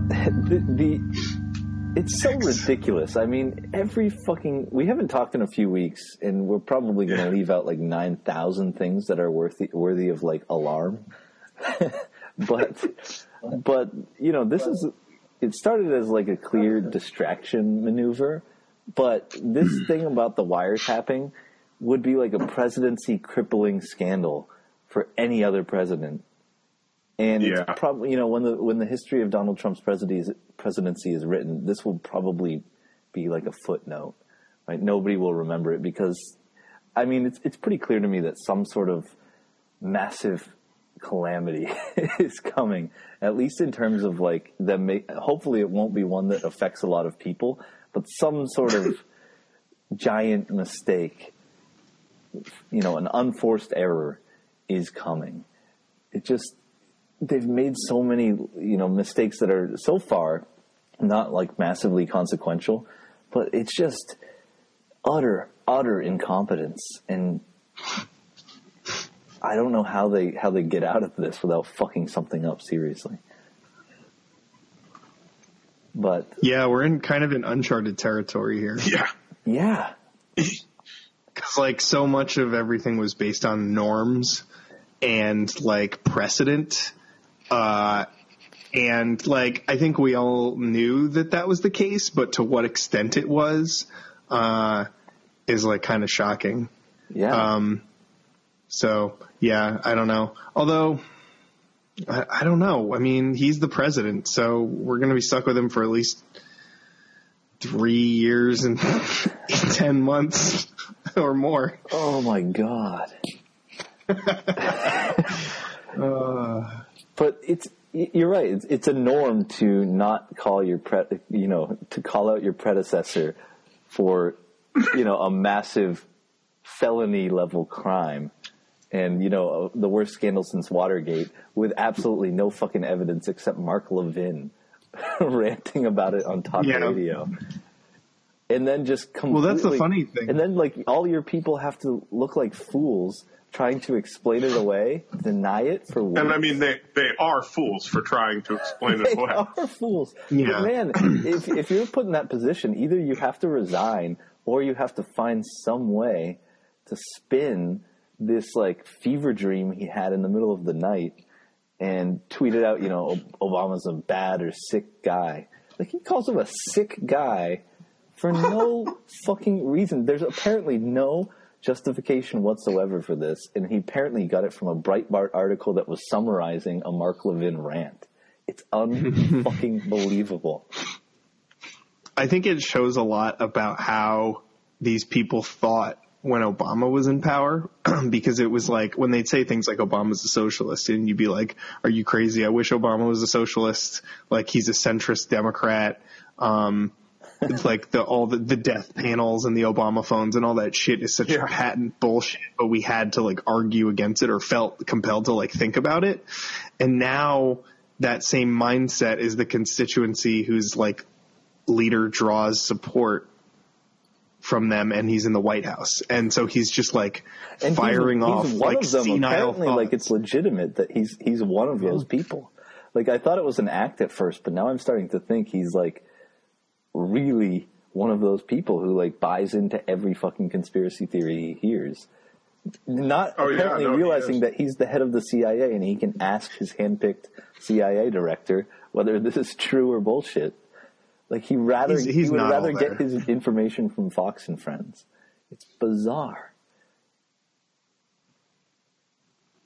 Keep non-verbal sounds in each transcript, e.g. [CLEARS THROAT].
let's talk about the, the. It's so ridiculous. I mean, every fucking. We haven't talked in a few weeks, and we're probably going to Yeah. leave out like nine thousand things that are worthy worthy of like alarm. [LAUGHS] but, but you know, this is. It started as like a clear [LAUGHS] distraction maneuver, but this [CLEARS THROAT] thing about the wiretapping would be like a presidency crippling scandal for any other president. And Yeah. it's probably you know when the when the history of Donald Trump's presidency presidency is written, this will probably be like a footnote. Right? Nobody will remember it because I mean it's it's pretty clear to me that some sort of massive calamity [LAUGHS] is coming. At least in terms of like may hopefully it won't be one that affects a lot of people, but some sort of [LAUGHS] giant mistake, you know, an unforced error is coming. It just they've made so many you know mistakes that are so far not like massively consequential, but it's just utter utter incompetence and I don't know how they how they get out of this without fucking something up seriously. But Yeah, we're in kind of an uncharted territory here. Yeah. yeah, Because like so much of everything was based on norms and like precedent. Uh, and like I think we all knew that that was the case, but to what extent it was uh, is like kind of shocking. yeah. Um, so yeah, I don't know. Although I, I don't know. I mean, he's the president, so we're gonna be stuck with him for at least three years and [LAUGHS] ten months [LAUGHS] or more. oh my god. [LAUGHS] Uh, But it's you're right. It's, it's a norm to not call your pre, you know, to call out your predecessor for, you know, a massive felony level crime, and you know uh, the worst scandal since Watergate, with absolutely no fucking evidence except Mark Levin [LAUGHS] ranting about it on talk Yeah. radio. And then just completely. Well, that's the funny thing. And then like all your people have to look like fools trying to explain it away, deny it for weeks. And I mean, they, they are fools for trying to explain they it away. They are fools. Yeah. But man, if if you're put in that position, either you have to resign or you have to find some way to spin this like fever dream he had in the middle of the night and tweet it out, you know, Obama's a bad or sick guy. Like he calls him a sick guy for no [LAUGHS] fucking reason. There's apparently no justification whatsoever for this, and he apparently got it from a Breitbart article that was summarizing a Mark Levin rant. It's unfucking [LAUGHS] believable. I think it shows a lot about how these people thought when Obama was in power, [CLEARS THROAT] because it was like when they'd say things like Obama's a socialist, and you'd be like, "Are you crazy? I wish Obama was a socialist. Like he's a centrist Democrat." Um, it's like the all the, the death panels and the Obama phones and all that shit is such Yeah. patent bullshit, but we had to like argue against it or felt compelled to like think about it. And now that same mindset is the constituency whose like leader draws support from them and he's in the White House. And so he's just like And firing he's, off one like of them. senile Apparently, like it's legitimate that he's he's one of those people. Like I thought it was an act at first, but now I'm starting to think he's like really one of those people who like buys into every fucking conspiracy theory he hears. Not Oh, yeah, apparently no, realizing is. that he's the head of the CIA and he can ask his handpicked CIA director whether this is true or bullshit. Like he rather He's- he's he would rather get his [LAUGHS] information from Fox and Friends. It's bizarre.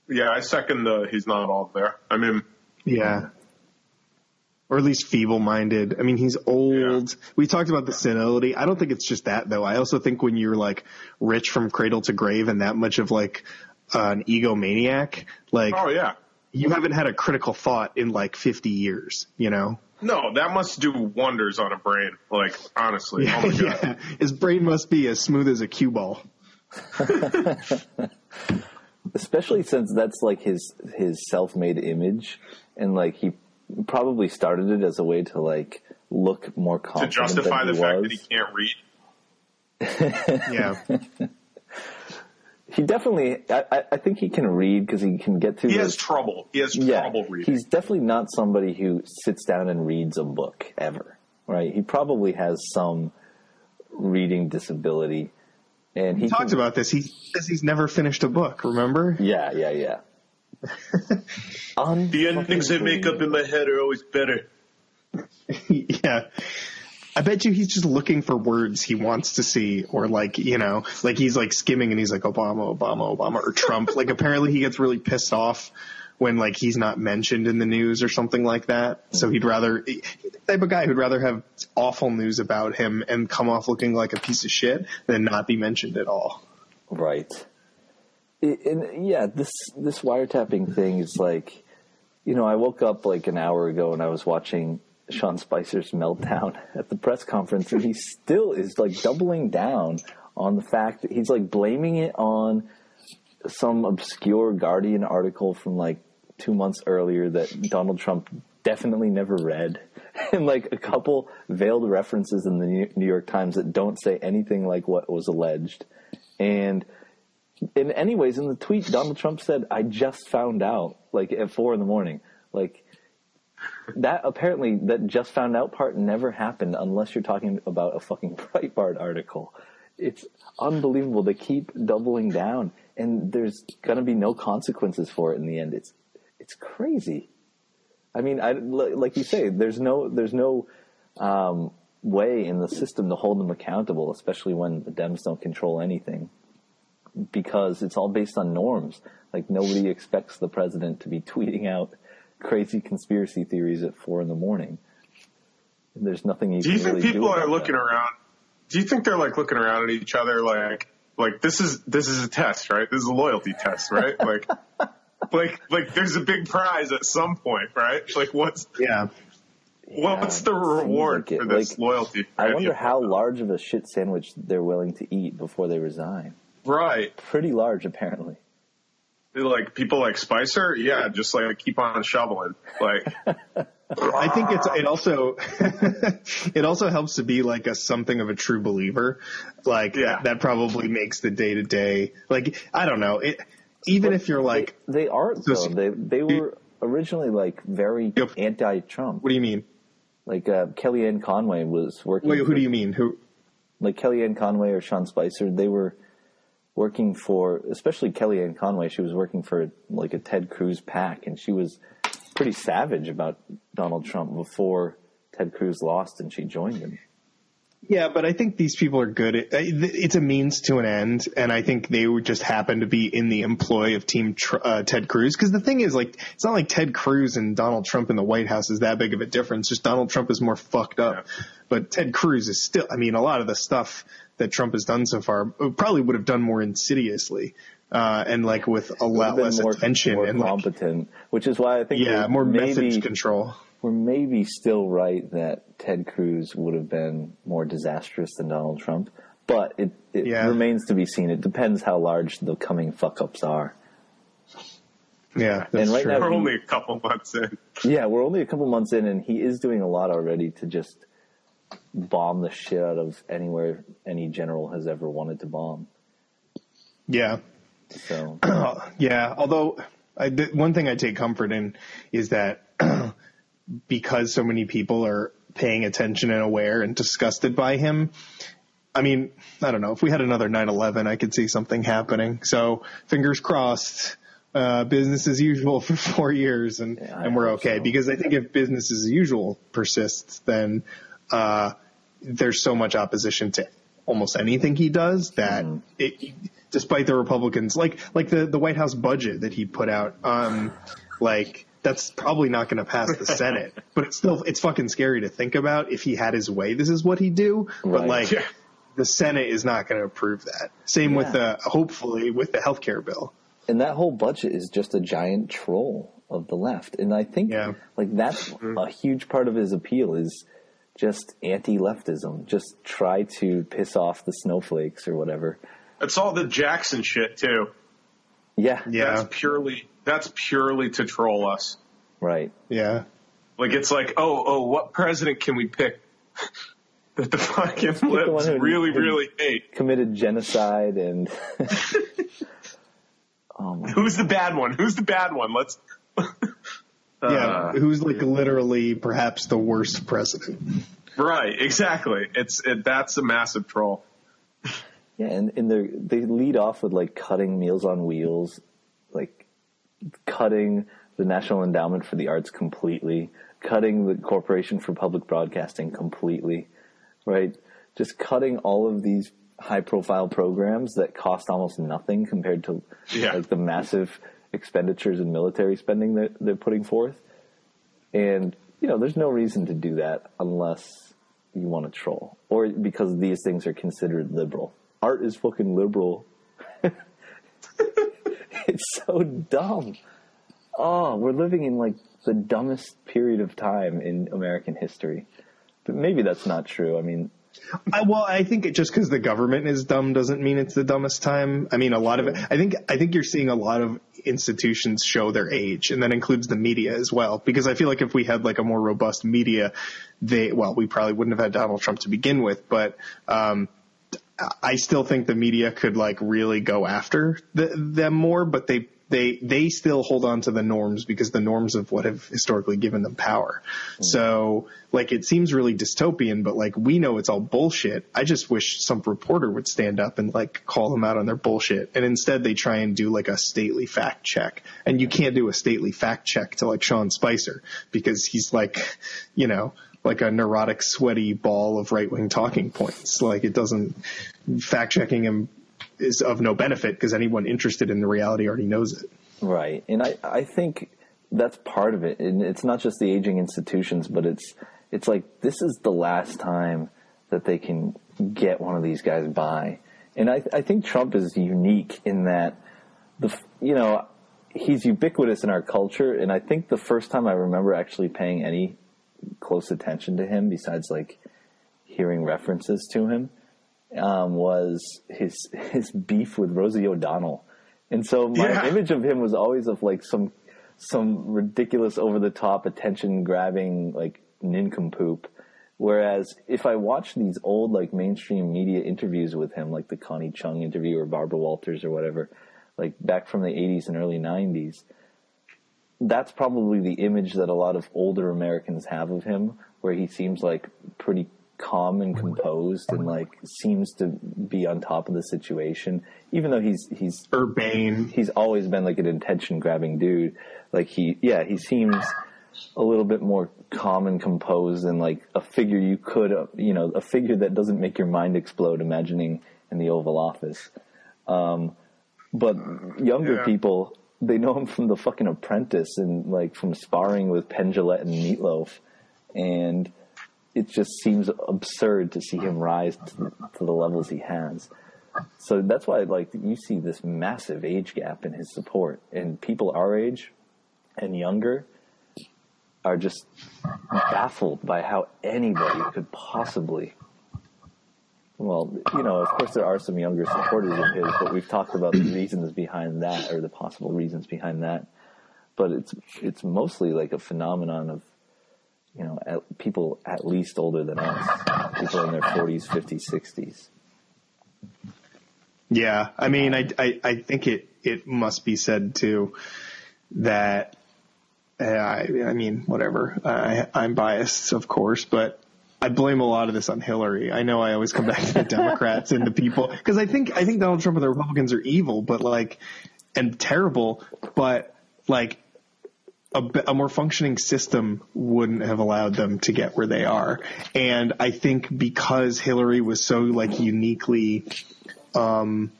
Yeah, I second the he's not all there. I mean, Yeah. Or at least feeble minded. I mean, he's old. Yeah. We talked about the senility. I don't think it's just that though. I also think when you're like rich from cradle to grave and that much of like uh, an egomaniac, like oh yeah. you haven't had a critical thought in like 50 years, you know? No, that must do wonders on a brain. Like, honestly. [LAUGHS] Oh my god. yeah. His brain must be as smooth as a cue ball. [LAUGHS] [LAUGHS] especially since that's like his his self-made image and like he probably started it as a way to like look more confident To confident justify than the he fact that he can't read. [LAUGHS] Yeah. he definitely. I, I- I think he can read because he can get through. He those- has trouble. He has yeah, trouble reading. he's definitely not somebody who sits down and reads a book ever. Right? He probably has some reading disability, and he He talked can- about this. He says he's never finished a book. Remember? Yeah, yeah, yeah. The endings I make up in my head are always better. [LAUGHS] yeah. I bet you he's just looking for words he wants to see, or like you know, like he's like skimming and he's like Obama, Obama, Obama, or Trump. [LAUGHS] like apparently he gets really pissed off when like he's not mentioned in the news or something like that. So he'd rather he's the type of guy who'd rather have awful news about him and come off looking like a piece of shit than not be mentioned at all. Right. And yeah, this this wiretapping thing is like, you know, I woke up like an hour ago and I was watching Sean Spicer's meltdown [LAUGHS] at the press conference, and he still is like doubling down on the fact that he's like blaming it on some obscure Guardian article from like two months earlier that Donald Trump definitely never read, [LAUGHS] and like a couple veiled references in the New York Times that don't say anything like what was alleged, and in anyways, in the tweet, Donald Trump said, "I just found out, like at four in the morning." Like that. Apparently, that just found out part never happened unless you're talking about a fucking [LAUGHS] Breitbart article. It's unbelievable. They keep doubling down, and there's gonna be no consequences for it in the end. It's it's crazy. I mean, I like you say, there's no there's no um, way in the system to hold them accountable, especially when the Dems don't control anything because it's all based on norms. Like nobody expects the president to be tweeting out crazy conspiracy theories at four in the morning. There's nothing you Do you can think really people are looking that. around? Do you think they're like looking around at each other like like this is this is a test, right? This is a loyalty test, right? [LAUGHS] like like like there's a big prize at some point, right? Like what's Yeah. what's Yeah, the reward like it. for this Like, loyalty? I wonder how large of a shit sandwich they're willing to eat before they resign. Right. Pretty large, apparently. Like people like Spicer, yeah, just like keep on shoveling. Like [LAUGHS] I think it's it also [LAUGHS] it also helps to be like a something of a true believer. Like Yeah. that probably makes the day to day. Like I don't know. It even if you're like, They, they aren't So- though. They they were originally like very Yep. anti-Trump. what do you mean? Like uh, Kellyanne Conway was working. Wait, who for- do you mean? Who? like Kellyanne Conway or Sean Spicer, they were working for, especially Kellyanne Conway, she was working for like a Ted Cruz PAC, and she was pretty savage about Donald Trump before Ted Cruz lost and she joined him. Yeah, but I think these people are good. At, it's a means to an end, and I think they would just happen to be in the employ of Team Tr- uh, Ted Cruz. Because the thing is, like, it's not like Ted Cruz and Donald Trump in the White House is that big of a difference. Just Donald Trump is more fucked up, but Ted Cruz is still. I mean, a lot of the stuff that Trump has done so far uh, probably would have done more insidiously, uh, and like with a lot less more, attention more and like, competent, which is why I think yeah, more maybe, message control. We're maybe still right that Ted Cruz would have been more disastrous than Donald Trump, but it, it Yeah. remains to be seen. It depends how large the coming fuck ups are. Yeah, that's And right true. now- we're only a couple months in. Yeah, we're only a couple months in, and he is doing a lot already to just bomb the shit out of anywhere any general has ever wanted to bomb. yeah. So [CLEARS THROAT] Yeah, although I, the, one thing I take comfort in is that [CLEARS THROAT] because so many people are paying attention and aware and disgusted by him, I mean, I don't know. If we had another 9/11, I could see something happening. So fingers crossed. Uh, business as usual [LAUGHS] for four years, and Yeah, and we're okay. so. Because I think if business as usual persists, then uh, there's so much opposition to almost anything he does that Mm-hmm. it, despite the Republicans, like like the the White House budget that he put out, um, like that's probably not going to pass the [LAUGHS] Senate, but it's still it's fucking scary to think about. If he had his way, this is what he'd do. But like. Yeah. The Senate is not going to approve that. Same with the hopefully with the healthcare bill. and that whole budget is just a giant troll of the left, and I think Yeah. like that's a huge part of his appeal is just anti-leftism. Just try to piss off the snowflakes or whatever. It's all the Jackson shit too. Yeah, Yeah, That's purely that's purely to troll us. right. yeah. Like it's like, oh, oh, what president can we pick [LAUGHS] that the fucking [LAUGHS] the one libs who- really, who- really hate? Committed genocide and [LAUGHS] Oh my Who's the bad one? Who's the bad one? Let's. Yeah, uh, who's like literally perhaps the worst president. Right, exactly. It's it, that's a massive troll. Yeah, and, and they they lead off with like cutting Meals on Wheels, like cutting the National Endowment for the Arts completely, cutting the Corporation for Public Broadcasting completely, right? Just cutting all of these high profile programs that cost almost nothing compared to Yeah. like the massive expenditures and military spending that they're putting forth. And, you know, there's no reason to do that unless you want to troll or because these things are considered liberal. Art is fucking liberal. [LAUGHS] it's so dumb. Oh, we're living in like the dumbest period of time in American history. But maybe that's not true. I mean, I, well, I think it, just because the government is dumb doesn't mean it's the dumbest time. I mean, a lot of it. I think I think you're seeing a lot of institutions show their age, and that includes the media as well. Because I feel like if we had like a more robust media, they well, we probably wouldn't have had Donald Trump to begin with. But um, I still think the media could like really go after the, them more, but they they they still hold on to the norms because the norms of what have historically given them power. Hmm. So like it seems really dystopian, but like we know it's all bullshit. I just wish some reporter would stand up and like call them out on their bullshit. And instead they try and do like a stately fact check. And you can't do a stately fact check to like Sean Spicer because he's like, you know, like a neurotic, sweaty ball of right wing talking points. Like it doesn't fact checking him is of no benefit because anyone interested in the reality already knows it. Right. And I, I think that's part of it. And it's not just the aging institutions, but it's it's like this is the last time that they can get one of these guys by. And I, I think Trump is unique in that the you know he's ubiquitous in our culture, and I think the first time I remember actually paying any close attention to him, besides like hearing references to him, um, was his his beef with Rosie O'Donnell. And so my Yeah. image of him was always of like some some ridiculous over the top attention grabbing like nincompoop. Whereas if I watch these old like mainstream media interviews with him, like the Connie Chung interview or Barbara Walters or whatever, like back from the 80s and early 90s, that's probably the image that a lot of older Americans have of him, where he seems like pretty calm and composed and like seems to be on top of the situation, even though he's he's Urbane. he's always been like an attention grabbing dude. Like he, yeah, he seems a little bit more calm and composed and like a figure you could, uh, you know, a figure that doesn't make your mind explode imagining in the Oval Office. Um, but younger Yeah. people, they know him from the fucking Apprentice and like from sparring with Penn Jillette and Meatloaf, and it just seems absurd to see him rise to, to the levels he has. So that's why, like, you see this massive age gap in his support, and people our age and younger are just baffled by how anybody could possibly. Well, you know, of course, there are some younger supporters of his, but we've talked about the reasons behind that, or the possible reasons behind that. But it's it's mostly like a phenomenon of, you know, at, people at least older than us, people in their forties, fifties, sixties. Yeah, I mean, I, I, I think it, it must be said too that, uh, I, I mean, whatever. I, I'm biased, of course, but I blame a lot of this on Hillary. I know I always come back to the Democrats and the people because I think I think Donald Trump and the Republicans are evil, but like and terrible, but like a, a more functioning system wouldn't have allowed them to get where they are. And I think because Hillary was so like uniquely um,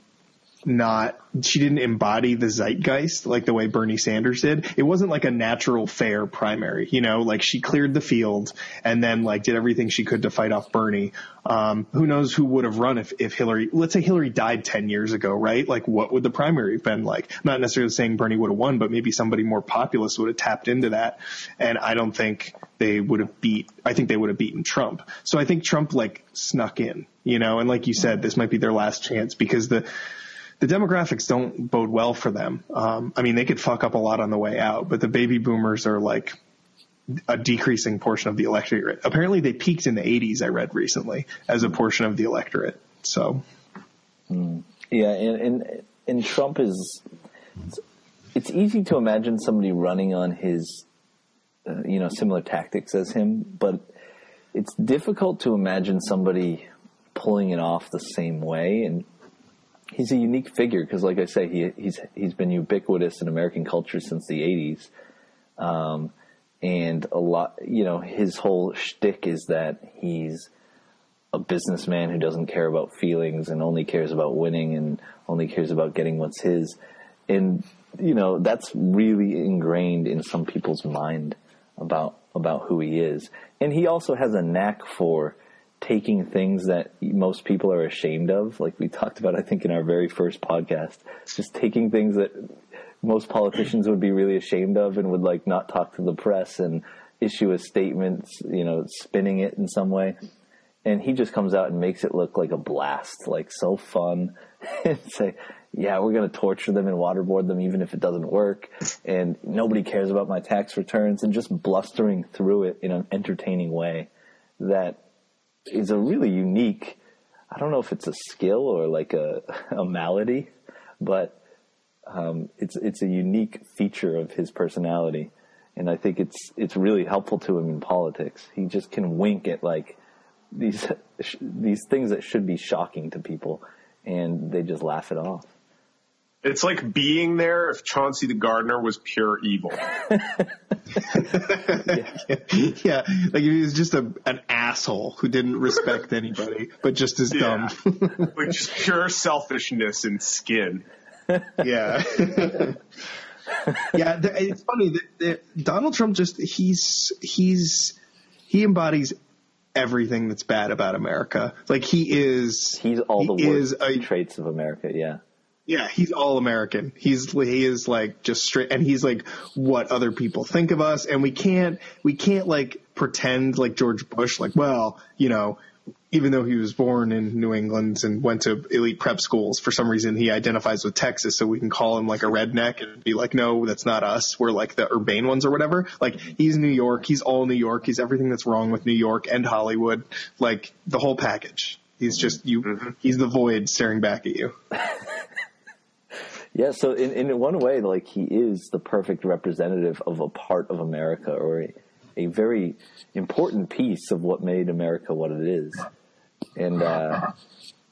not she didn't embody the zeitgeist like the way Bernie Sanders did. It wasn't like a natural fair primary, you know, like she cleared the field and then like did everything she could to fight off Bernie. Um, who knows who would have run if, if Hillary, let's say Hillary died 10 years ago, right? Like what would the primary have been like? I'm not necessarily saying Bernie would have won, but maybe somebody more populist would have tapped into that. And I don't think they would have beat, I think they would have beaten Trump. So I think Trump like snuck in, you know, and like you said, this might be their last chance because the, the demographics don't bode well for them. Um, I mean, they could fuck up a lot on the way out, but the baby boomers are like a decreasing portion of the electorate. Apparently, they peaked in the 80s. I read recently as a portion of the electorate. So Yeah, and, and and Trump is it's, it's easy to imagine somebody running on his, uh, you know, similar tactics as him, but it's difficult to imagine somebody pulling it off the same way. And he's a unique figure because, like I say, he he's he's been ubiquitous in American culture since the '80s, um, and a lot. You know, his whole shtick is that he's a businessman who doesn't care about feelings and only cares about winning and only cares about getting what's his. And you know, that's really ingrained in some people's mind about about who he is. And he also has a knack for taking things that most people are ashamed of, like we talked about, I think, in our very first podcast, just taking things that most politicians would be really ashamed of and would like not talk to the press and issue a statement, you know, spinning it in some way. And he just comes out and makes it look like a blast, like so fun, [LAUGHS] and say, "Yeah, we're going to torture them and waterboard them, even if it doesn't work." And nobody cares about my tax returns, and just blustering through it in an entertaining way that is a really unique. I don't know if it's a skill or like a [LAUGHS] a malady, but um, it's it's a unique feature of his personality, and I think it's it's really helpful to him in politics. He just can wink at like these [LAUGHS] these things that should be shocking to people, and they just laugh it off. It's like being there if Chauncey the gardener was pure evil. [LAUGHS] yeah, like he was just a an asshole who didn't respect anybody, but just as dumb. [LAUGHS] like just pure selfishness and skin. yeah. [LAUGHS] yeah, the, it's funny that, that Donald Trump just he's he's he embodies everything that's bad about America. Like he is He's all the he worst is a- traits of America. Yeah. Yeah, he's all American. He's he is like just straight, and he's like what other people think of us, and we can't we can't like pretend like George Bush, like well, you know, even though he was born in New England and went to elite prep schools, for some reason he identifies with Texas, so we can call him like a redneck and be like, no, that's not us. We're like the urbane ones or whatever. Like he's New York, he's all New York, he's everything that's wrong with New York and Hollywood, like the whole package. He's just you. Mm-hmm. He's the void staring back at you. [LAUGHS] Yeah, so in, in one way, like he is the perfect representative of a part of America or a, a very important piece of what made America what it is. And, uh,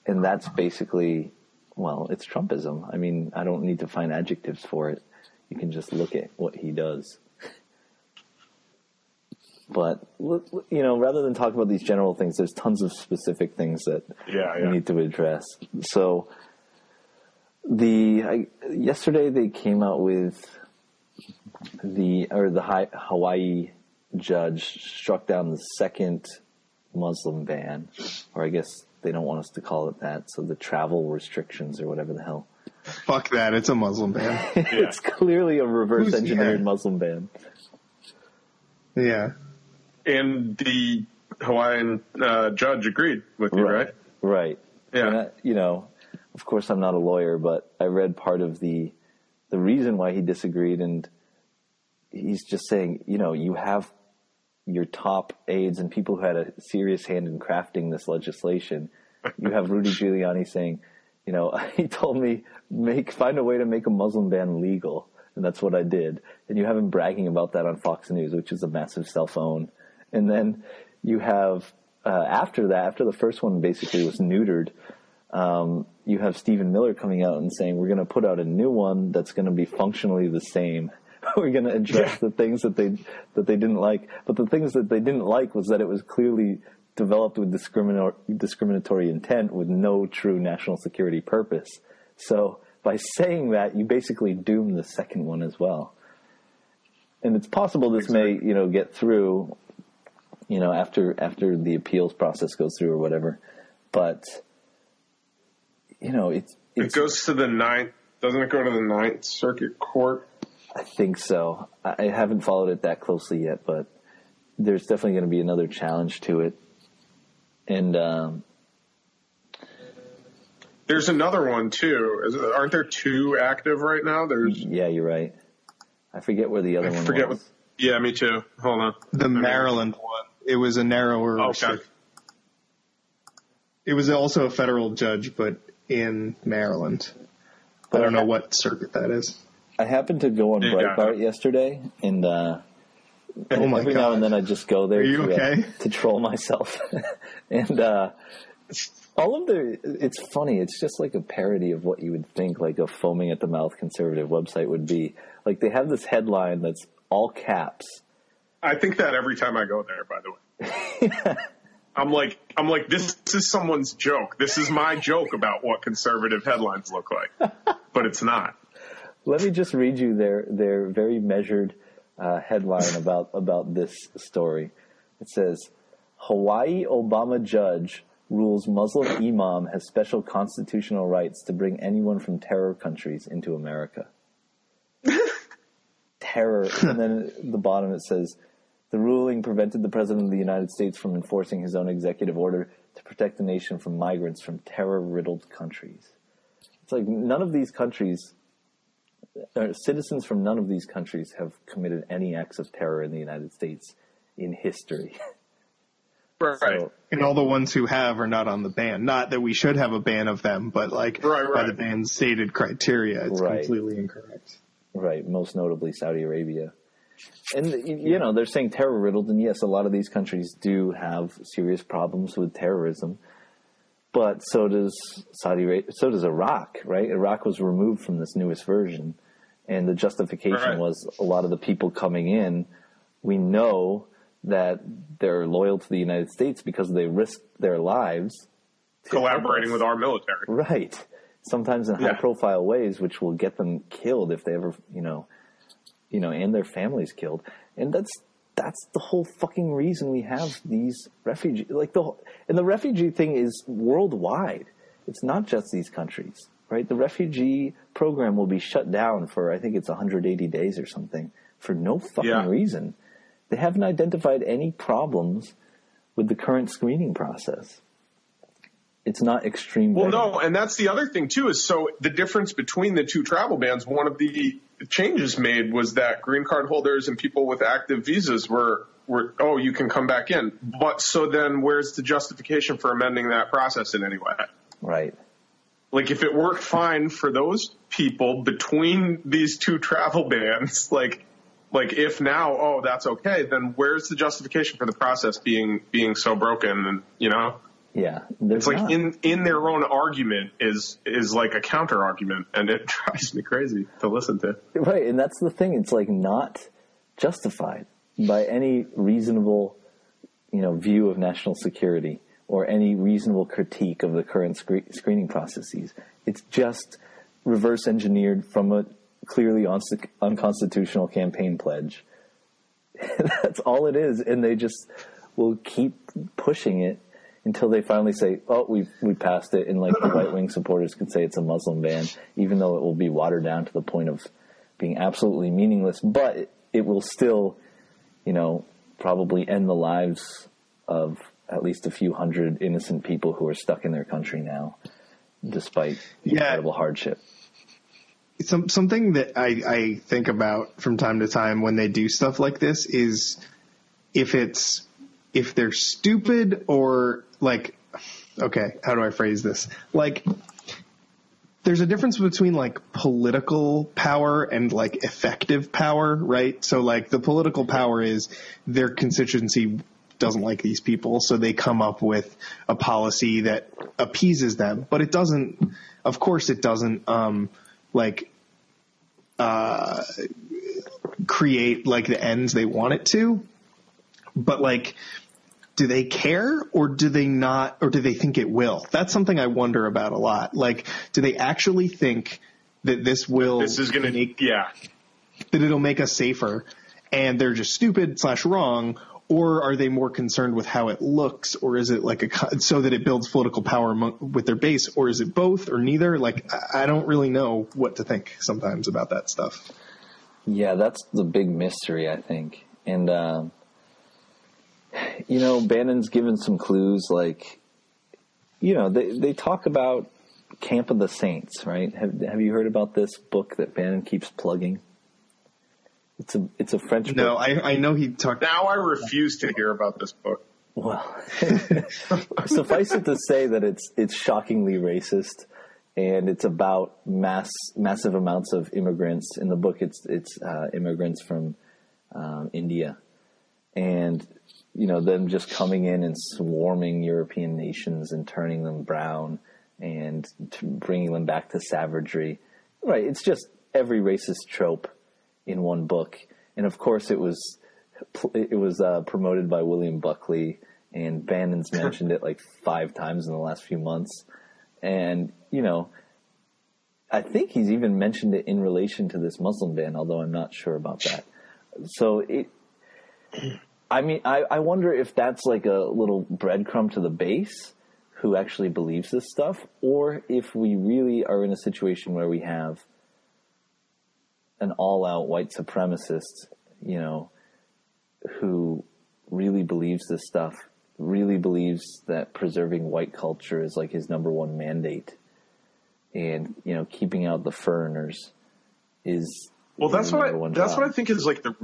and that's basically, well, it's Trumpism. I mean, I don't need to find adjectives for it. You can just look at what he does. But, you know, rather than talk about these general things, there's tons of specific things that Yeah, we need to address. So, the I, yesterday they came out with the or the Hi- Hawaii judge struck down the second Muslim ban, or I guess they don't want us to call it that. So the travel restrictions or whatever the hell. Fuck that! It's a Muslim ban. [LAUGHS] it's clearly a reverse Who's- engineered yeah. Muslim ban. yeah. And the Hawaiian uh, judge agreed with you, right? Right. Yeah. And I, you know, of course, I'm not a lawyer, but I read part of the the reason why he disagreed, and he's just saying, you know, you have your top aides and people who had a serious hand in crafting this legislation. You have [LAUGHS] Rudy Giuliani saying, you know, [LAUGHS] he told me make find a way to make a Muslim ban legal, and that's what I did. And you have him bragging about that on Fox News, which is a massive cell phone. And then you have uh, after that, after the first one basically was neutered, um, you have Stephen Miller coming out and saying we're going to put out a new one that's going to be functionally the same. [LAUGHS] we're going to address the things that they that they didn't like, but the things that they didn't like was that it was clearly developed with discriminatory discriminatory intent with no true national security purpose. So by saying that, you basically doom the second one as well. And it's possible this may, you know, get through, you know, after after the appeals process goes through or whatever. But you know, it's It goes to the ninth. Doesn't it go to the Ninth Circuit Court? I think so. I I haven't followed it that closely yet, but there's definitely going to be another challenge to it. And um, There's another one too. Is- Aren't there two active right now? There's yeah, you're right. I forget where the other I one forget was. what. Yeah, me too. Hold on. The Maryland one. It was a narrower. Okay. restrict- It was also a federal judge, but in Maryland. I don't know what circuit that is. I happened to go on Yeah. Breitbart yesterday, and uh, Oh my every now and then I just go there Are you to, uh, to troll myself. [LAUGHS] and uh, all of the, it's funny. It's just like a parody of what you would think like a foaming at the mouth conservative website would be. Like they have this headline that's all caps. I think that every time I go there, by the way. [LAUGHS] I'm like, I'm like, this is someone's joke. This is my joke about what conservative headlines look like, but it's not. Let me just read you their their very measured uh, headline about about this story. It says, "Hawaii Obama judge rules Muslim imam has special constitutional rights to bring anyone from terror countries into America." [LAUGHS] terror, and then at the bottom it says, "The ruling prevented the president of the United States from enforcing his own executive order to protect the nation from migrants from terror-riddled countries." It's like none of these countries uh, citizens from none of these countries have committed any acts of terror in the United States in history. [LAUGHS] Right. So, And all the ones who have are not on the ban. Not that we should have a ban of them, but like Right, by the ban's stated criteria, it's Right. completely incorrect. right, most notably Saudi Arabia. And you know they're saying terror riddled, and yes, a lot of these countries do have serious problems with terrorism. But so does Saudi Arabia. So does Iraq, right? Iraq was removed from this newest version, and the justification Right. was a lot of the people coming in. We know that they're loyal to the United States because they risked their lives Collaborating with our military. Right. Sometimes in Yeah. high profile ways, which will get them killed if they ever, you know, you know, and their families killed. And that's that's the whole fucking reason we have these refugee like the and the refugee thing is worldwide. It's not just these countries, right? The refugee program will be shut down for I think it's 180 days or something for no fucking Yeah. reason. They haven't identified any problems with the current screening process. It's not extreme. Well, no, and that's the other thing too. Is so the difference between the two travel bans. One of the changes made was that green card holders and people with active visas were were oh you can come back in. But so then where's the justification for amending that process in any way? Right. Like if it worked fine for those people between these two travel bans, [LAUGHS] like like if now oh that's okay, then where's the justification for the process being being so broken? And you know. Yeah. It's like not. in in their own argument is is like a counter argument, and it [LAUGHS] drives me crazy to listen to. right, and that's the thing. It's like not justified by any reasonable, you know, view of national security or any reasonable critique of the current scre- screening processes. It's just reverse engineered from a clearly unconstitutional campaign pledge. [LAUGHS] that's all it is, and they just will keep pushing it until they finally say, "Oh, we we passed it," and like the right wing supporters could say it's a Muslim ban, even though it will be watered down to the point of being absolutely meaningless. But it, it will still, you know, probably end the lives of at least a few hundred innocent people who are stuck in their country now, despite Yeah. incredible hardship. Some something that I, I think about from time to time when they do stuff like this is if it's if they're stupid or like okay, how do I phrase this? Like there's a difference between like political power and like effective power, right? So like the political power is their constituency doesn't like these people, so they come up with a policy that appeases them, but it doesn't of course it doesn't um like uh create like the ends they want it to. But like do they care or do they not or do they think it will? That's something i wonder about a lot. Like do they actually think that this will This is gonna make yeah. that it'll make us safer and they're just stupid slash wrong? Or are they more concerned with how it looks? Or is it like a co- so that it builds political power among, with their base? Or is it both or neither? Like I- i don't really know what to think sometimes about that stuff. Yeah, that's the big mystery, I think. And, um, you know, Bannon's given some clues, like, you know, they, they talk about Camp of the Saints, right? Have, have you heard about this book that Bannon keeps plugging? It's a, it's a French Book. no i, I know he talked Now I refuse to hear about this book. Well, [LAUGHS] suffice it to say that it's, it's shockingly racist and it's about mass massive amounts of immigrants. In the book, it's it's uh, immigrants from um, India, and you know them just coming in and swarming European nations and turning them brown and bringing them back to savagery. Right? It's just every racist trope in one book, and of course, it was it was uh, promoted by William Buckley, and Bannon's [LAUGHS] mentioned it like five times in the last few months, and you know. I think he's even mentioned it in relation to this Muslim ban, although I'm not sure about that. So it, I mean, I, I wonder if that's like a little breadcrumb to the base who actually believes this stuff, or if we really are in a situation where we have an all out white supremacist, you know, who really believes this stuff, really believes that preserving white culture is like his number one mandate. And, you know, keeping out the foreigners is well, that's what I, that's job. what I think is like the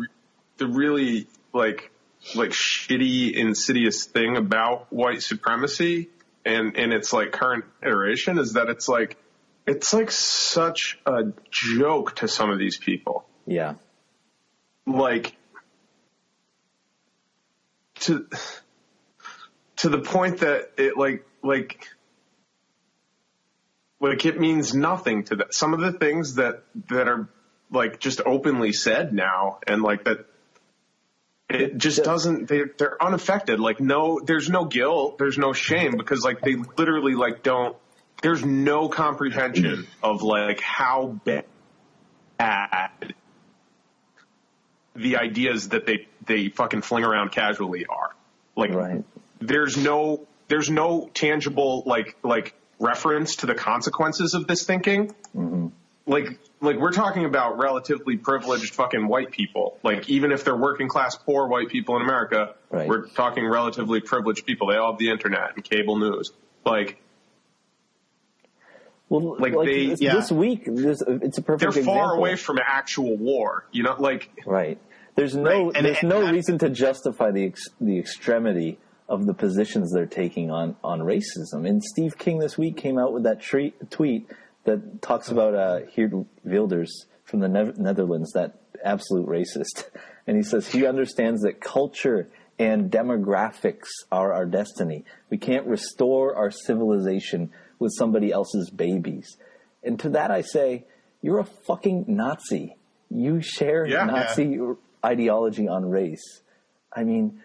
the really like like shitty, insidious thing about white supremacy and and its like current iteration is that it's like it's like such a joke to some of these people. Yeah. Like to to the point that it like like like it means nothing to that. Some of the things that that are like just openly said now and like that it just doesn't they they're unaffected like no there's no guilt there's no shame because like they literally like don't there's no comprehension of like how bad the ideas that they they fucking fling around casually are like right. there's no there's no tangible like like reference to the consequences of this thinking mm-hmm. Like like we're talking about relatively privileged fucking white people. Like even if they're working class poor white people in America, right. we're talking relatively privileged people. They all have the internet and cable news. Like well, like, like they, this, yeah. this week, this, it's a perfect. They're example. far away from actual war. You know, like right. There's no, right. and, there's and, no and, reason to justify the ex, the extremity of the positions they're taking on on racism. And Steve King this week came out with that treat, tweet that talks about uh, Geert Wilders from the ne- Netherlands, that absolute racist. [LAUGHS] And he says he understands that culture and demographics are our destiny. We can't restore our civilization with somebody else's babies. And to that I say, you're a fucking Nazi. You share yeah, Nazi yeah. ideology on race. I mean,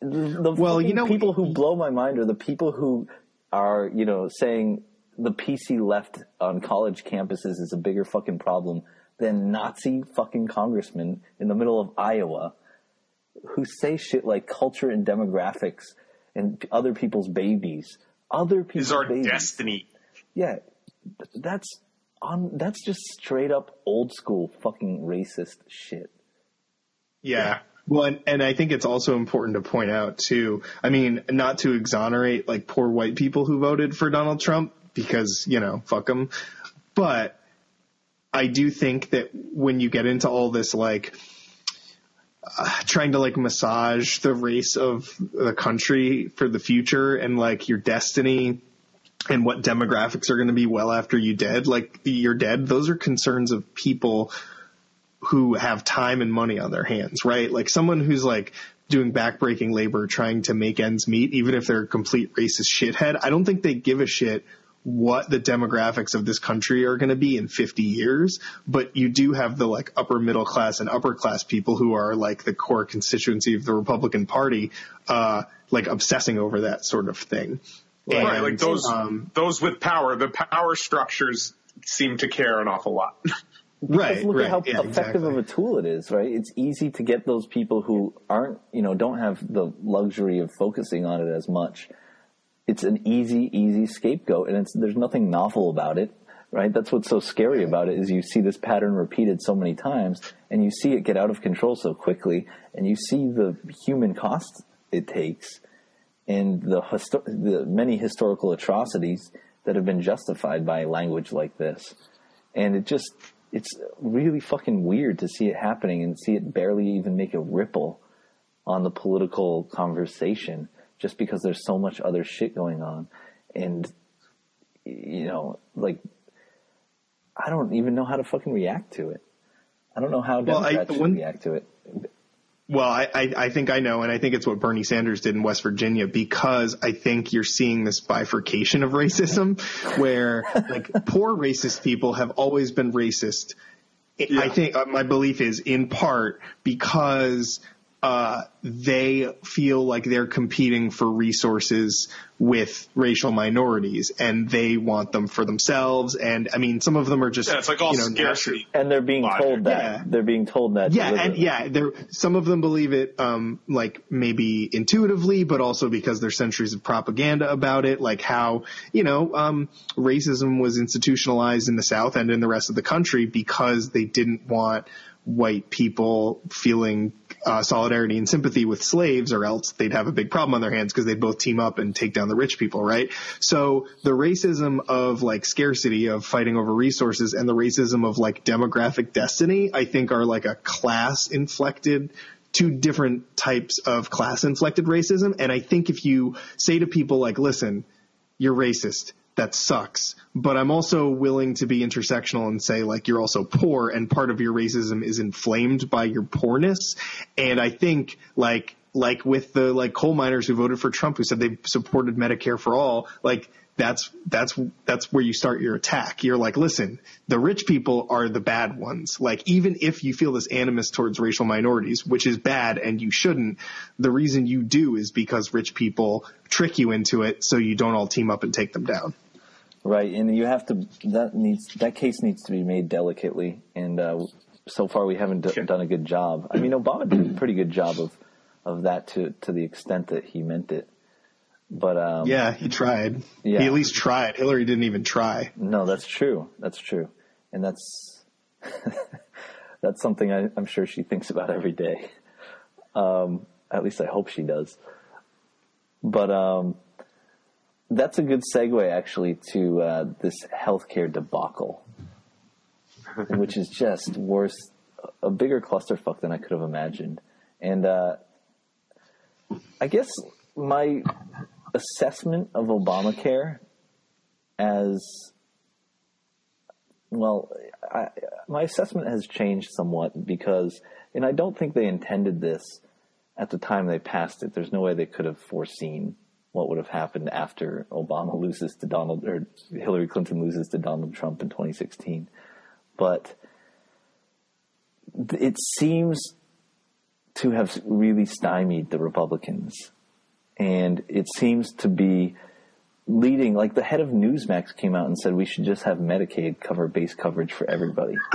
the, the well, you know, people who blow my mind are the people who are, you know, saying the PC left on college campuses is a bigger fucking problem than Nazi fucking congressmen in the middle of Iowa who say shit like culture and demographics and other people's babies. Other people's is our babies. destiny. Yeah, that's on. That's just straight up old school fucking racist shit. Yeah. Well, and, and I think it's also important to point out too. I mean, not to exonerate like poor white people who voted for Donald Trump, because, you know, fuck them. But I do think that when you get into all this, like, uh, trying to like massage the race of the country for the future and like your destiny and what demographics are going to be well after you dead, like you're dead, those are concerns of people who have time and money on their hands, right? Like someone who's like doing backbreaking labor trying to make ends meet, even if they're a complete racist shithead, I don't think they give a shit what the demographics of this country are going to be in 50 years, but you do have the like upper middle class and upper class people who are like the core constituency of the Republican Party, uh, like obsessing over that sort of thing. And, right, like those um, those with power, the power structures seem to care an awful lot. [LAUGHS] right, look right. at how yeah, effective exactly. of a tool it is, right? It's easy to get those people who aren't, you know, don't have the luxury of focusing on it as much it's an easy, easy scapegoat, and it's there's nothing novel about it, right? That's what's so scary about it is you see this pattern repeated so many times, and you see it get out of control so quickly, and you see the human cost it takes, and the histo- the many historical atrocities that have been justified by language like this, and it just it's really fucking weird to see it happening and see it barely even make a ripple on the political conversation just because there's so much other shit going on. And you know, like I don't even know how to fucking react to it. I don't know how Well, I- Democrats should react to it. Well, I, I, I think I know, and I think it's what Bernie Sanders did in West Virginia because I think you're seeing this bifurcation of racism [LAUGHS] where like poor racist people have always been racist. I think uh, my belief is in part because uh, they feel like they're competing for resources with racial minorities and they want them for themselves. And I mean, some of them are just, Yeah, it's like all you know, scarcity. And they're being Logic. told that. Yeah. They're being told that. yeah, and deliberately. yeah, there some of them believe it, um, like maybe intuitively, but also because there's centuries of propaganda about it, like how you know um, racism was institutionalized in the South and in the rest of the country because they didn't want white people feeling uh, solidarity and sympathy with slaves, or else they'd have a big problem on their hands because they'd both team up and take down the rich people, right? So the racism of like scarcity of fighting over resources and the racism of like demographic destiny, I think are like a class inflected two different types of class inflected racism. And I think if you say to people like, listen, you're racist. That sucks. But I'm also willing to be intersectional and say like you're also poor and part of your racism is inflamed by your poorness. And I think like like with the like coal miners who voted for Trump who said they supported Medicare for all, like that's that's that's where you start your attack. You're like, listen, the rich people are the bad ones. Like even if you feel this animus towards racial minorities, which is bad and you shouldn't, the reason you do is because rich people trick you into it so you don't all team up and take them down. Right, and you have to that needs that case needs to be made delicately, and uh, so far we haven't d- done a good job. I mean, Obama did a pretty good job of of that to to the extent that he meant it, but um, Yeah, he tried. Yeah. He at least tried. Hillary didn't even try. no, that's true, that's true, and that's [LAUGHS] that's something I, I'm sure she thinks about every day. Um, at least I hope she does. But um, that's a good segue, actually, to uh, this healthcare debacle, [LAUGHS] which is just worse, a bigger clusterfuck than I could have imagined. And uh, I guess my assessment of Obamacare as well, I, my assessment has changed somewhat because, and I don't think they intended this at the time they passed it. There's no way they could have foreseen what would have happened after Obama loses to Donald or Hillary Clinton loses to Donald Trump in 2016. But it seems to have really stymied the Republicans. And it seems to be leading, like the head of Newsmax came out and said we should just have Medicaid cover base coverage for everybody. [COUGHS]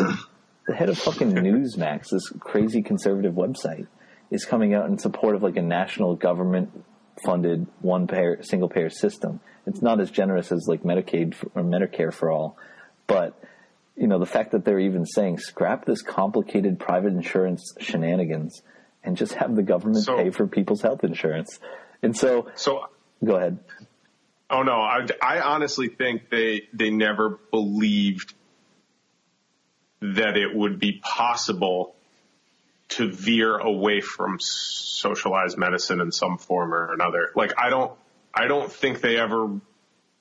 the head of fucking Newsmax, this crazy conservative website, is coming out in support of like a national government funded one payer single payer system. It's not as generous as like Medicaid for, or Medicare for all, but you know the fact that they're even saying scrap this complicated private insurance shenanigans and just have the government So- pay for people's health insurance. And so, So go ahead. Oh no, I, I honestly think they they never believed that it would be possible to veer away from socialized medicine in some form or another. Like I don't I don't think they ever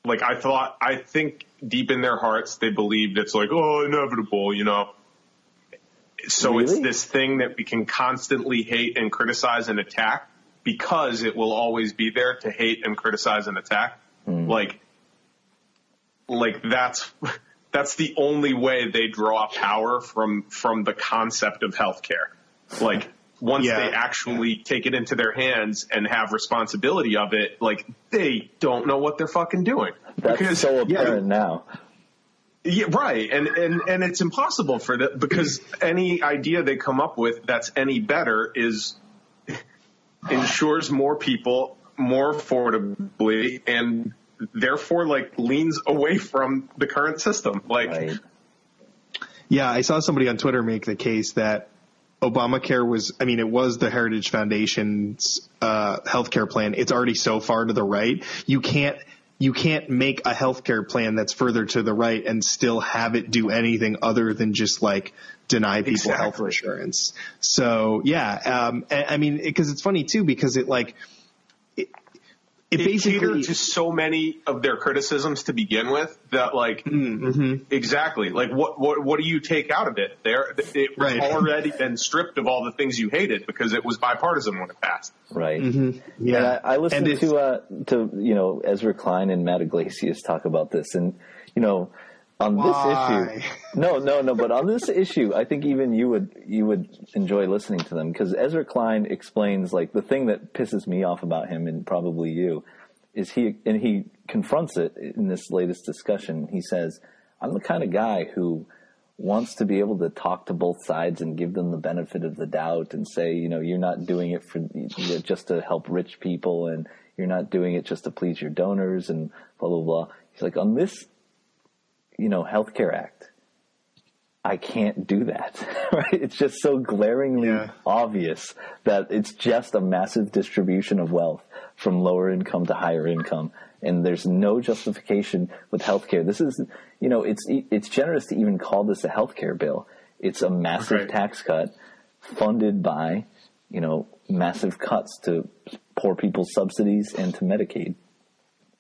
like I thought I think deep in their hearts they believed it's like oh inevitable, you know. So it's this thing that we can constantly hate and criticize and attack because it will always be there to hate and criticize and attack. Hmm. Like like that's [LAUGHS] that's the only way they draw power from from the concept of healthcare. Like once Yeah. they actually take it into their hands and have responsibility of it, like they don't know what they're fucking doing. That's Because- so yeah, apparent now. yeah, right. And, and, and it's impossible for that because any idea they come up with that's any better is ensures more people more affordably and therefore like leans away from the current system. Like, Right. Yeah, I saw somebody on Twitter make the case that Obamacare was, I mean, it was the Heritage Foundation's uh, healthcare plan. It's already so far to the right. You can't, you can't make a healthcare plan that's further to the right and still have it do anything other than just like deny people health insurance. So yeah, um, I I mean, because it's funny too because it like it, it basically catered to so many of their criticisms to begin with that like mm-hmm. exactly like what what what do you take out of it there it was Right. already been stripped of all the things you hated because it was bipartisan when it passed Right. Mm-hmm. yeah. And I, I listened And to uh, to you know Ezra Klein and Matt Yglesias talk about this, and you know on Why? this issue, no, no, no, but on this issue, I think even you would you would enjoy listening to them because Ezra Klein explains like the thing that pisses me off about him and probably you is he and he confronts it in this latest discussion. He says, "I'm the kind of guy who." wants to be able to talk to both sides and give them the benefit of the doubt and say, you know, you're not doing it for just to help rich people and you're not doing it just to please your donors and blah blah blah. He's like, on this, you know, healthcare act, I can't do that. [LAUGHS] Right? It's just so glaringly Yeah. obvious that it's just a massive distribution of wealth from lower income to higher income. And there's no justification with healthcare. This is, you know, it's it's generous to even call this a healthcare bill. It's a massive Right. tax cut funded by, you know, massive cuts to poor people's subsidies and to Medicaid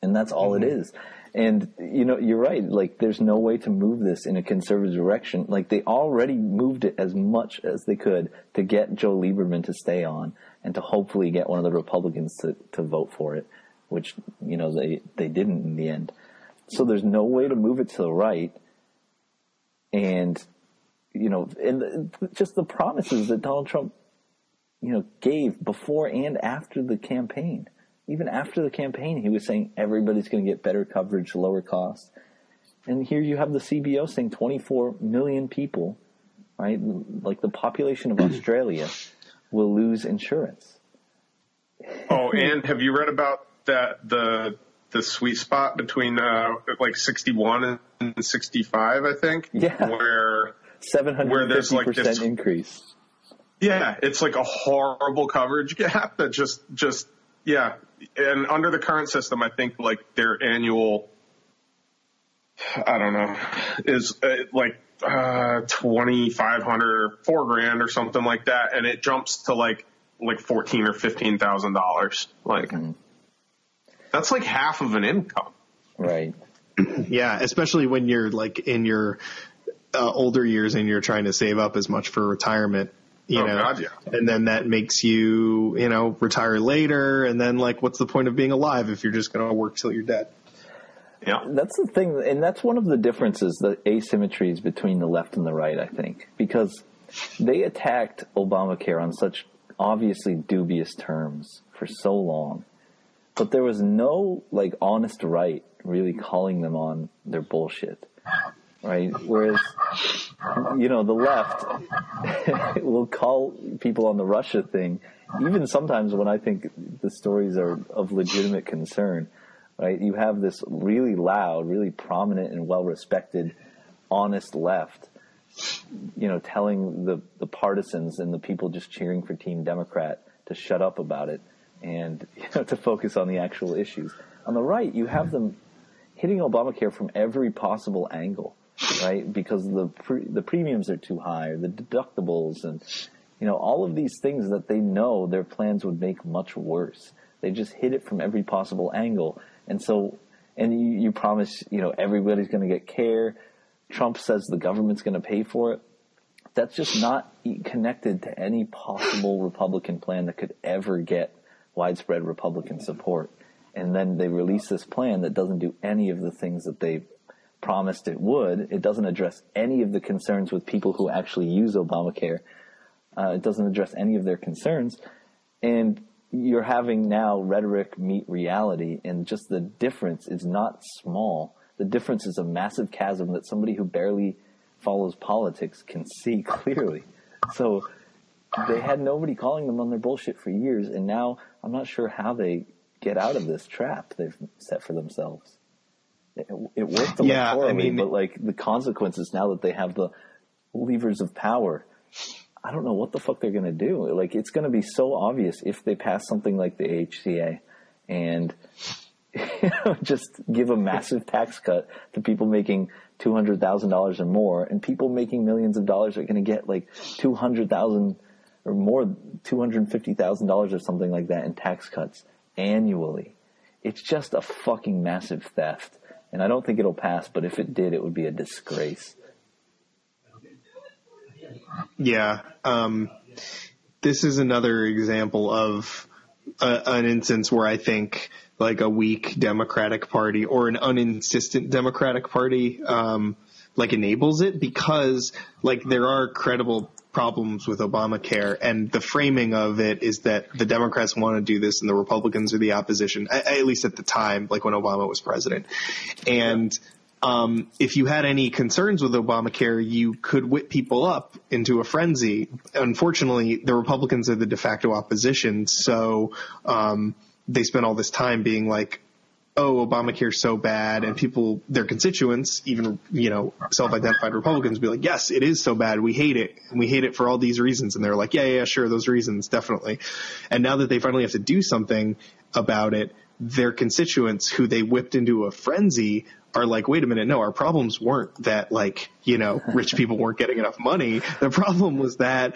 and that's all it mm-hmm. is. And you know, you're right. Like, there's no way to move this in a conservative direction. Like, they already moved it as much as they could to get Joe Lieberman to stay on, and to hopefully get one of the Republicans to, to vote for it, which you know they they didn't in the end. So there's no way to move it to the right. And you know, and just the promises that Donald Trump, you know, gave before and after the campaign even after the campaign, he was saying everybody's going to get better coverage, lower costs. And here you have the CBO saying 24 million people, right? Like the population of [CLEARS THROAT] Australia will lose insurance. oh and have you read about that the the sweet spot between uh like 61 and 65 i think Yeah. where 750% Where there's, like, this- increase. Yeah, it's like a horrible coverage gap that just just yeah. And under the current system, I think like their annual I don't know is uh, like uh 2500 or 4 grand or something like that and it jumps to like like 14 or 15,000 dollars. Like that's like half of an income. Right. Yeah, especially when you're like in your uh, older years and you're trying to save up as much for retirement. You Oh, know, God, yeah. and then that makes you, you know, retire later. And then, like, what's the point of being alive if you're just going to work till you're dead? Yeah. That's the thing, and that's one of the differences, the asymmetries between the left and the right, I think, because they attacked Obamacare on such obviously dubious terms for so long, but there was no like honest right really calling them on their bullshit, right? Whereas, you know, the left [LAUGHS] will call people on the Russia thing, even sometimes when I think the stories are of legitimate concern right? You have this really loud, really prominent and well respected, honest left, you know, telling the, the partisans and the people just cheering for Team Democrat to shut up about it and [LAUGHS] you know, to focus on the actual issues. On the right, you have them hitting Obamacare from every possible angle, right? Because the pre- the premiums are too high, the deductibles, and you know all of these things that they know their plans would make much worse. They just hit it from every possible angle, and so and you, you promise you know everybody's going to get care. Trump says the government's going to pay for it. That's just not connected to any possible Republican plan that could ever get widespread Republican support. And then they release this plan that doesn't do any of the things that they promised it would. It doesn't address any of the concerns with people who actually use Obamacare. Uh, it doesn't address any of their concerns. And you're having now rhetoric meet reality, and just the difference is not small. The difference is a massive chasm that somebody who barely follows politics can see [LAUGHS] clearly. So they had nobody calling them on their bullshit for years, and now I'm not sure how they get out of this trap they've set for themselves. It, it worked electorally, Yeah, I mean- but like the consequences now that they have the levers of power, I don't know what the fuck they're going to do. Like it's going to be so obvious if they pass something like the HCA and [LAUGHS] you know, just give a massive tax cut to people making two hundred thousand dollars or more, and people making millions of dollars are going to get like two hundred thousand or more, two hundred fifty thousand dollars or something like that in tax cuts annually. it's just a fucking massive theft. And I don't think it'll pass, but if it did, it would be a disgrace. Yeah. Um, this is another example of a, an instance where I think like a weak Democratic Party or an uninsistent Democratic Party, um, like enables it because like there are credible problems with Obamacare and the framing of it is that the Democrats want to do this and the Republicans are the opposition, at, least at the time, like when Obama was president. And, um, if you had any concerns with Obamacare, you could whip people up into a frenzy. Unfortunately, the Republicans are the de facto opposition, so um, they spent all this time being like, oh, Obamacare's so bad, and people, their constituents, even, you know, self-identified Republicans be like, yes, it is so bad. We hate it. And we hate it for all these reasons. And they're like, yeah, yeah, sure. Those reasons, definitely. And now that they finally have to do something about it, their constituents who they whipped into a frenzy are like, wait a minute, no, our problems weren't that like, you know, [LAUGHS] rich people weren't getting enough money. The problem was that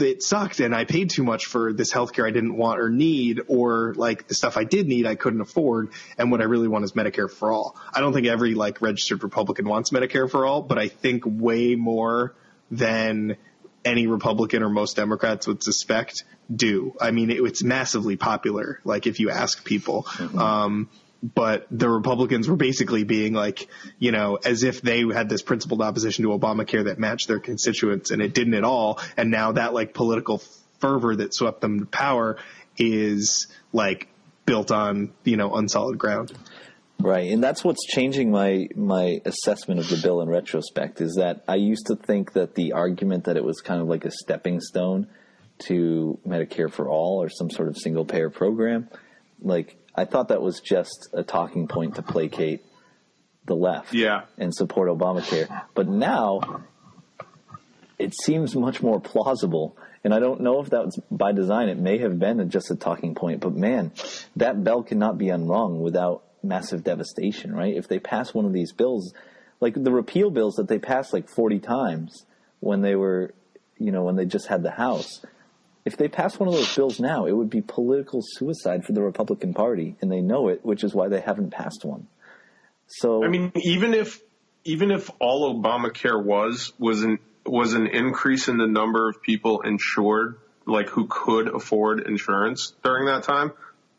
it sucked and I paid too much for this healthcare I didn't want or need or like the stuff I did need I couldn't afford and what I really want is Medicare for all. I don't think every like registered Republican wants Medicare for all, but I think way more than any Republican or most Democrats would suspect do. I mean, it, it's massively popular. Like if you ask people, mm-hmm. um, but the Republicans were basically being like, you know, as if they had this principled opposition to Obamacare that matched their constituents and it didn't at all. And now that like political fervor that swept them to power is like built on, you know, unsolid ground. Right, and that's what's changing my my assessment of the bill in retrospect is that I used to think that the argument that it was kind of like a stepping stone to Medicare for all or some sort of single payer program, like I thought that was just a talking point to placate the left yeah. and support Obamacare. But now it seems much more plausible. And I don't know if that was by design. It may have been just a talking point. But man, that bell cannot be unrung without massive devastation, right? If they pass one of these bills, like the repeal bills that they passed like 40 times when they were, you know, when they just had the House, if they pass one of those bills now, it would be political suicide for the Republican Party, and they know it, which is why they haven't passed one. So I mean, even if even if all Obamacare was was an was an increase in the number of people insured, like who could afford insurance during that time,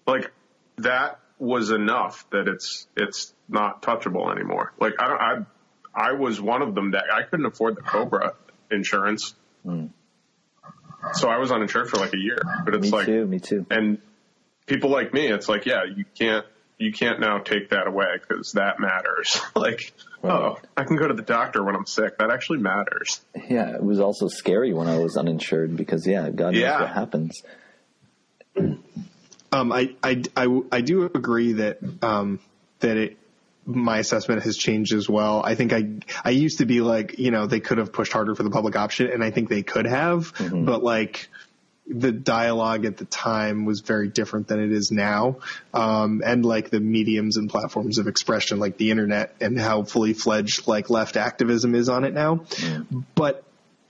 like that was enough that it's it's not touchable anymore. Like I I I was one of them that I couldn't afford the Cobra insurance. Mm. So I was uninsured for like a year, but it's me like, too, me too. And people like me, it's like, yeah, you can't, you can't now take that away because that matters. [LAUGHS] like, right. oh, I can go to the doctor when I'm sick. That actually matters. Yeah. It was also scary when I was uninsured because yeah, God knows yeah. what happens. Um, I, I, I, I do agree that, um, that it, my assessment has changed as well. I think I I used to be like, you know, they could have pushed harder for the public option and I think they could have, mm-hmm. but like the dialogue at the time was very different than it is now. Um, and like the mediums and platforms of expression like the internet and how fully fledged like left activism is on it now. Mm. But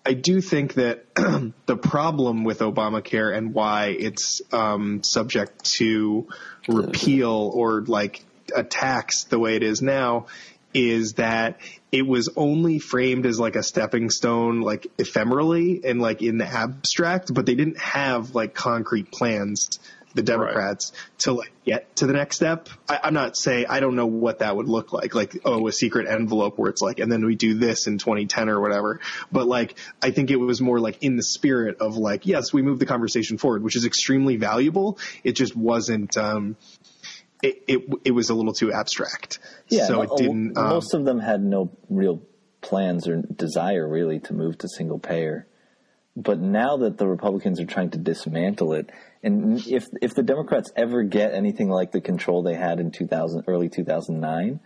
I do think that [CLEARS THROAT] the problem with Obamacare and why it's um, subject to repeal or like attacks the way it is now is that it was only framed as like a stepping stone, like ephemerally and like in the abstract, but they didn't have like concrete plans, the Democrats, right. to like get to the next step. I, am not saying I don't know what that would look like, like oh, a secret envelope where it's like, and then we do this in 2010 or whatever. But like, I think it was more like in the spirit of like, yes, we move the conversation forward, which is extremely valuable. It just wasn't. um it, it, it was a little too abstract. Yeah, so it didn't. Um, most of them had no real plans or desire really to move to single payer. But now that the Republicans are trying to dismantle it, and if if the Democrats ever get anything like the control they had in 2000, early 2009,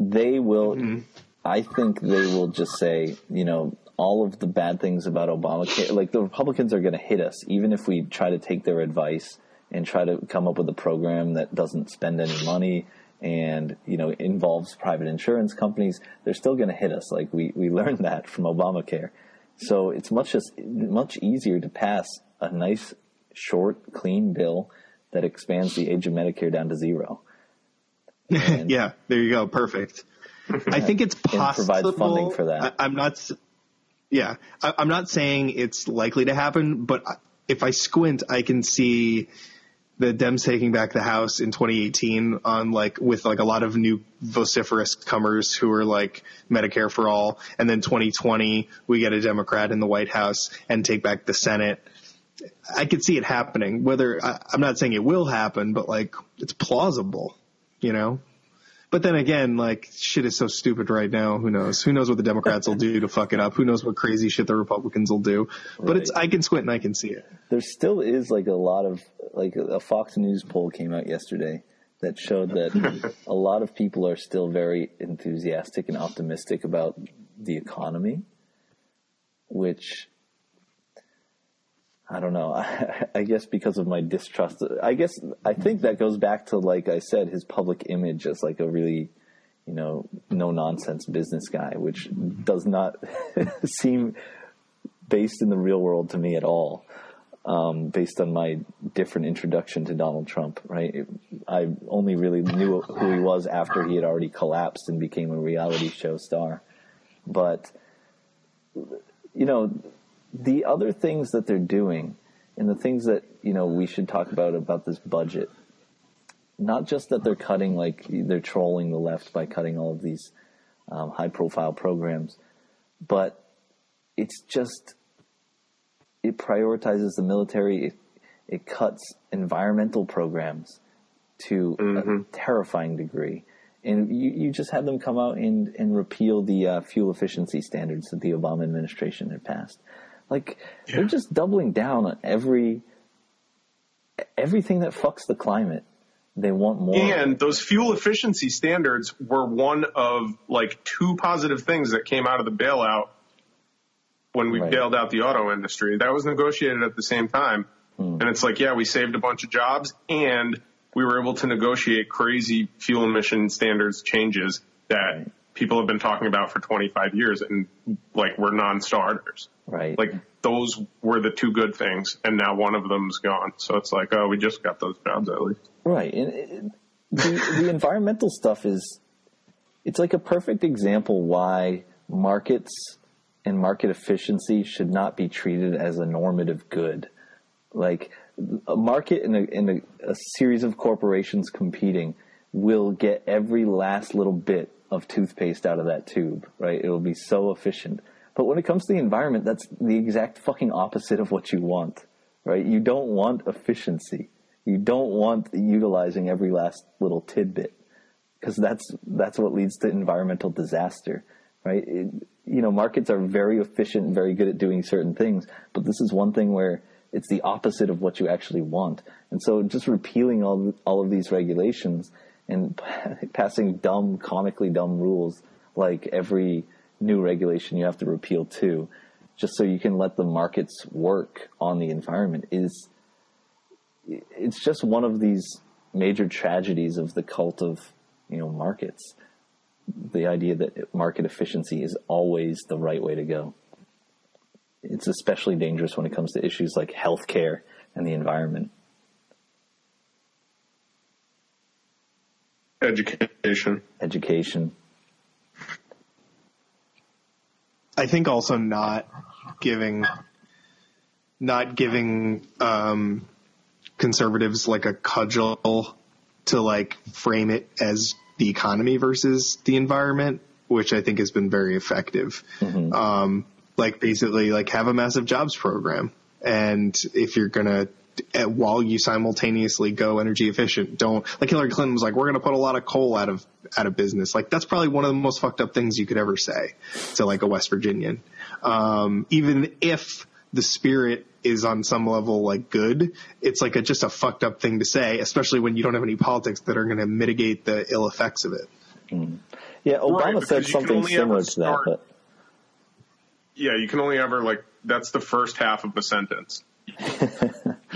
they will. Mm-hmm. I think they will just say, you know, all of the bad things about Obamacare. Like the Republicans are going to hit us, even if we try to take their advice and try to come up with a program that doesn't spend any money and you know involves private insurance companies, they're still going to hit us. Like we we learned that from Obamacare. So it's much just much easier to pass a nice, short, clean bill that expands the age of Medicare down to zero. [LAUGHS] yeah, there you go. Perfect. I think it's [LAUGHS] possible. provides funding for that. I, am not. Yeah, I, I'm not saying it's likely to happen, but if I squint, I can see the Dems taking back the House in 2018 on like with like a lot of new vociferous comers who are like Medicare for all, and then 2020 we get a Democrat in the White House and take back the Senate. I could see it happening. Whether I, I'm not saying it will happen, but like it's plausible, you know. But then again, like shit is so stupid right now. Who knows? Who knows what the Democrats will do to fuck it up? Who knows what crazy shit the Republicans will do? But it's I can squint and I can see it. there still is like a lot of like a Fox News poll came out yesterday that showed that [LAUGHS] a lot of people are still very enthusiastic and optimistic about the economy, which I don't know. I, [LAUGHS] I guess because of my distrust, I guess I think that goes back to like I said, his public image as like a really, you know, no nonsense business guy, which does not [LAUGHS] seem based in the real world to me at all um, based on my different introduction to Donald Trump, right? It- I only really knew who he was after he had already collapsed and became a reality show star. But, you know, the other things that they're doing and the things that, you know, we should talk about about this budget, not just that they're cutting, like, they're trolling the left by cutting all of these um, high profile programs, but it's just it prioritizes the military. It, it cuts environmental programs to a terrifying degree. And you, you just had them come out and, and repeal the uh, fuel efficiency standards that the Obama administration had passed. Like they're just doubling down on every everything that fucks the climate. They want more. And those fuel efficiency standards were one of like two positive things that came out of the bailout when we Right. bailed out the auto industry. That was negotiated at the same time. Hmm. And it's like, yeah, we saved a bunch of jobs and we were able to negotiate crazy fuel emission standards changes that Right. People have been talking about for 25 years and like were non-starters. right. Like those were the two good things and now one of them's gone. So it's like, oh, we just got those jobs at least. Right. And it, the, the [LAUGHS] environmental stuff is, it's like a perfect example why markets and market efficiency should not be treated as a normative good. Like a market in a, in a, a series of corporations competing will get every last little bit of toothpaste out of that tube, right? It will be so efficient. But when it comes to the environment, that's the exact fucking opposite of what you want, right? You don't want efficiency. You don't want utilizing every last little tidbit because that's that's what leads to environmental disaster, right? It, you know, markets are very efficient and very good at doing certain things, but this is one thing where it's the opposite of what you actually want. And so, just repealing all all of these regulations and [LAUGHS] passing dumb, comically dumb rules like every new regulation you have to repeal too, just so you can let the markets work on the environment is it's just one of these major tragedies of the cult of you know markets. The idea that market efficiency is always the right way to go. It's especially dangerous when it comes to issues like healthcare and the environment Education. education I think also not giving not giving um, conservatives like a cudgel to like frame it as the economy versus the environment, which I think has been very effective. Um, like basically like have a massive jobs program. And if you're going to, while you simultaneously go energy efficient, don't like Hillary Clinton was like, we're going to put a lot of coal out of, out of business. Like that's probably one of the most fucked up things you could ever say to like a West Virginian. Um, even if the spirit is on some level like good, it's like a, just a fucked up thing to say, especially when you don't have any politics that are going to mitigate the ill effects of it. yeah obama Right, said because you can something similar to that but Yeah, you can only ever like that's the first half of a sentence. [LAUGHS]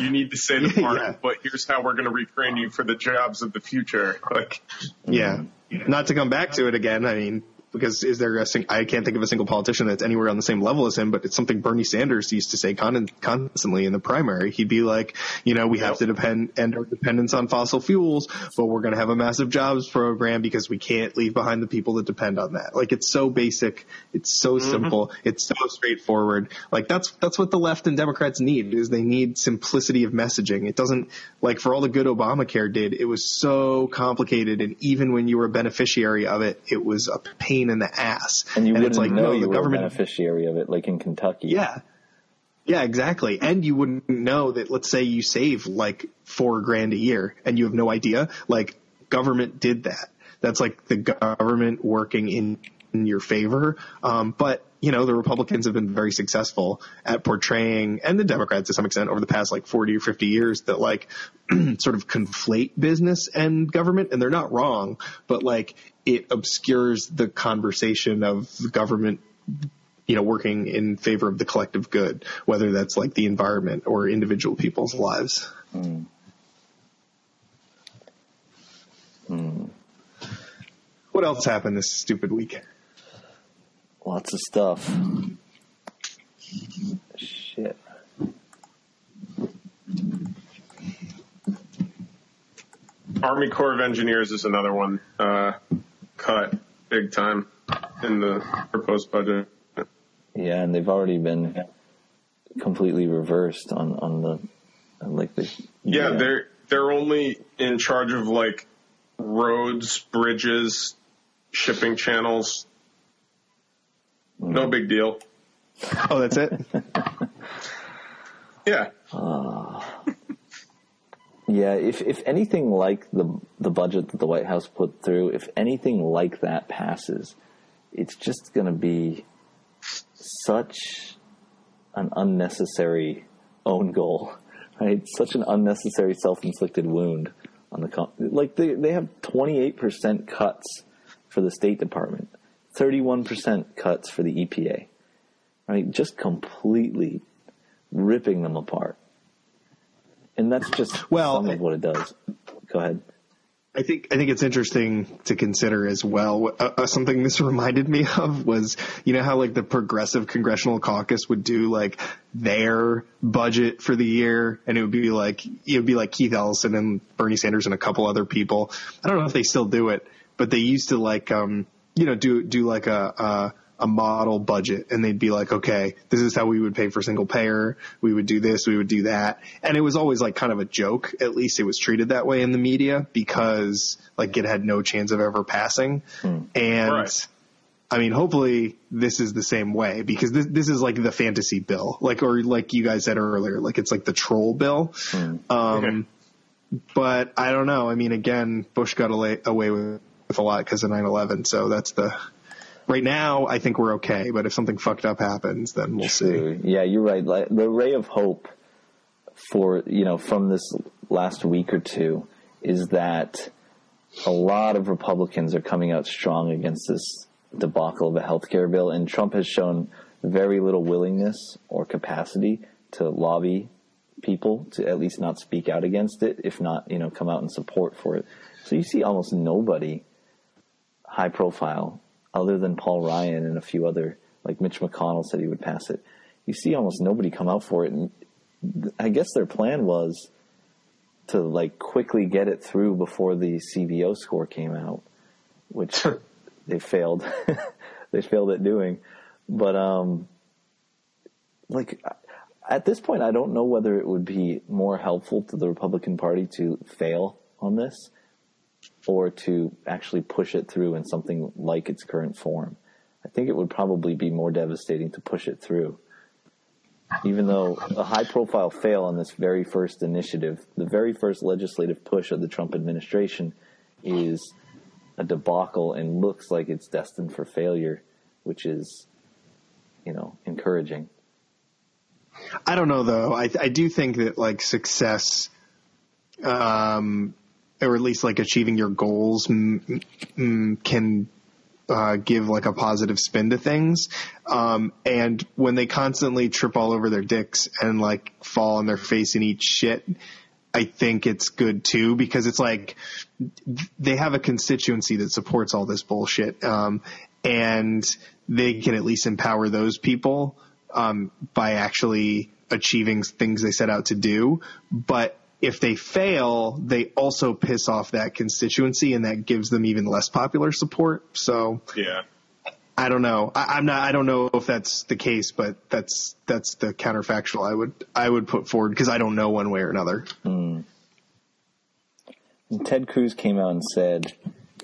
you need to say the [LAUGHS] part, Yeah. but here's how we're going to retrain you for the jobs of the future. [LAUGHS] Like, Yeah. Not to come back to it again. I mean, because is there a sing- I can't think of a single politician that's anywhere on the same level as him, but it's something Bernie Sanders used to say con- constantly in the primary. He'd be like, you know, we have to depend end our dependence on fossil fuels, but we're going to have a massive jobs program because we can't leave behind the people that depend on that. Like it's so basic, it's so mm-hmm. simple, it's so straightforward. Like that's that's what the left and Democrats need is they need simplicity of messaging. It doesn't like for all the good Obamacare did, it was so complicated, and even when you were a beneficiary of it, it was a pain pain in the ass. And you and wouldn't like, know no, you the government, a beneficiary of it, like in Kentucky. Yeah. Yeah, exactly. And you wouldn't know that, let's say you save like four grand a year and you have no idea. Like, government did that. That's like the government working in, in your favor. Um, but you know, the Republicans have been very successful at portraying, and the Democrats to some extent over the past like 40 or 50 years that like [CLEARS THROAT] sort of conflate business and government. And they're not wrong, but like it obscures the conversation of the government you know, working in favor of the collective good, whether that's like the environment or individual people's lives. Mm. Mm. What else happened this stupid week? Lots of stuff. Shit. Army Corps of Engineers is another one uh, cut big time in the proposed budget. Yeah, and they've already been completely reversed on on the like the yeah, yeah they're they're only in charge of like roads, bridges, shipping channels, no big deal. Oh, that's it? [LAUGHS] yeah. Uh, yeah, if if anything like the the budget that the White House put through, if anything like that passes, it's just going to be such an unnecessary own goal, [LAUGHS] right? Such an unnecessary self-inflicted wound on the like they they have 28% cuts for the State Department. 31% cuts for the EPA, right? Just completely ripping them apart. And that's just well, some of what it does. Go ahead. I think I think it's interesting to consider as well. Uh, uh, something this reminded me [LAUGHS] of was you know how like the Progressive Congressional Caucus would do like their budget for the year, and it would be like it would be like Keith Ellison and Bernie Sanders and a couple other people. I don't know if they still do it, but they used to like um, you know, do do like a, a a model budget and they'd be like, okay, this is how we would pay for single payer. We would do this, we would do that. And it was always like kind of a joke. At least it was treated that way in the media because like it had no chance of ever passing. Hmm. And right. I mean, hopefully this is the same way because this, this is like the fantasy bill, like, or like you guys said earlier, like it's like the troll bill. Hmm. Um, okay. but I don't know. I mean, again, Bush got away, away with with a lot because of 9/11. So that's the right now. I think we're okay, but if something fucked up happens, then we'll see. Yeah, you're right. Like, the ray of hope for you know from this last week or two is that a lot of Republicans are coming out strong against this debacle of a health care bill, and Trump has shown very little willingness or capacity to lobby people to at least not speak out against it, if not, you know, come out in support for it. So you see almost nobody high profile other than Paul Ryan and a few other, like Mitch McConnell said he would pass it. You see almost nobody come out for it. And I guess their plan was to like quickly get it through before the CBO score came out, which they failed. [LAUGHS] they failed at doing. But, um, like, at this point, I don't know whether it would be more helpful to the Republican Party to fail on this or to actually push it through in something like its current form. I think it would probably be more devastating to push it through. Even though a high profile fail on this very first initiative, the very first legislative push of the Trump administration is a debacle and looks like it's destined for failure, which is, you know, encouraging. I don't know though. I I do think that like success um, or at least like achieving your goals m- m- can uh, give like a positive spin to things. Um, and when they constantly trip all over their dicks and like fall on their face and eat shit, I think it's good too because it's like they have a constituency that supports all this bullshit. Um, and they can at least empower those people um, by actually achieving things they set out to do. But if they fail, they also piss off that constituency, and that gives them even less popular support. So yeah. I don't know. I, am not. I don't know if that's the case, but that's that's the counterfactual I would I would put forward because I don't know one way or another. Mm. Ted Cruz came out and said,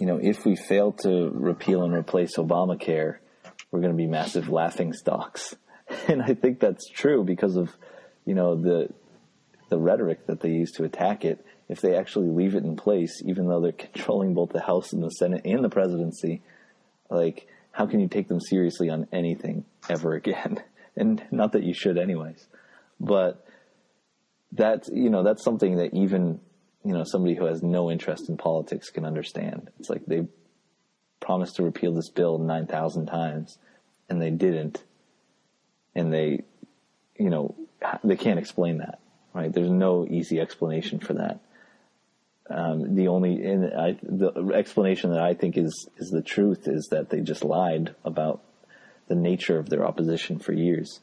you know, if we fail to repeal and replace Obamacare, we're going to be massive laughing stocks. [LAUGHS] And I think that's true because of, you know, the the rhetoric that they use to attack it. If they actually leave it in place, even though they're [LAUGHS] controlling both the House and the Senate and the presidency, like how can you take them seriously on anything ever again? [LAUGHS] And not that you should, anyways. But that's you know that's something that even you know somebody who has no interest in politics can understand. It's like they promised to repeal this bill nine thousand times, and they didn't, and they, you know, they can't explain that. Right? There's no easy explanation for that. Um, the only I, the explanation that I think is is the truth is that they just lied about the nature of their opposition for years,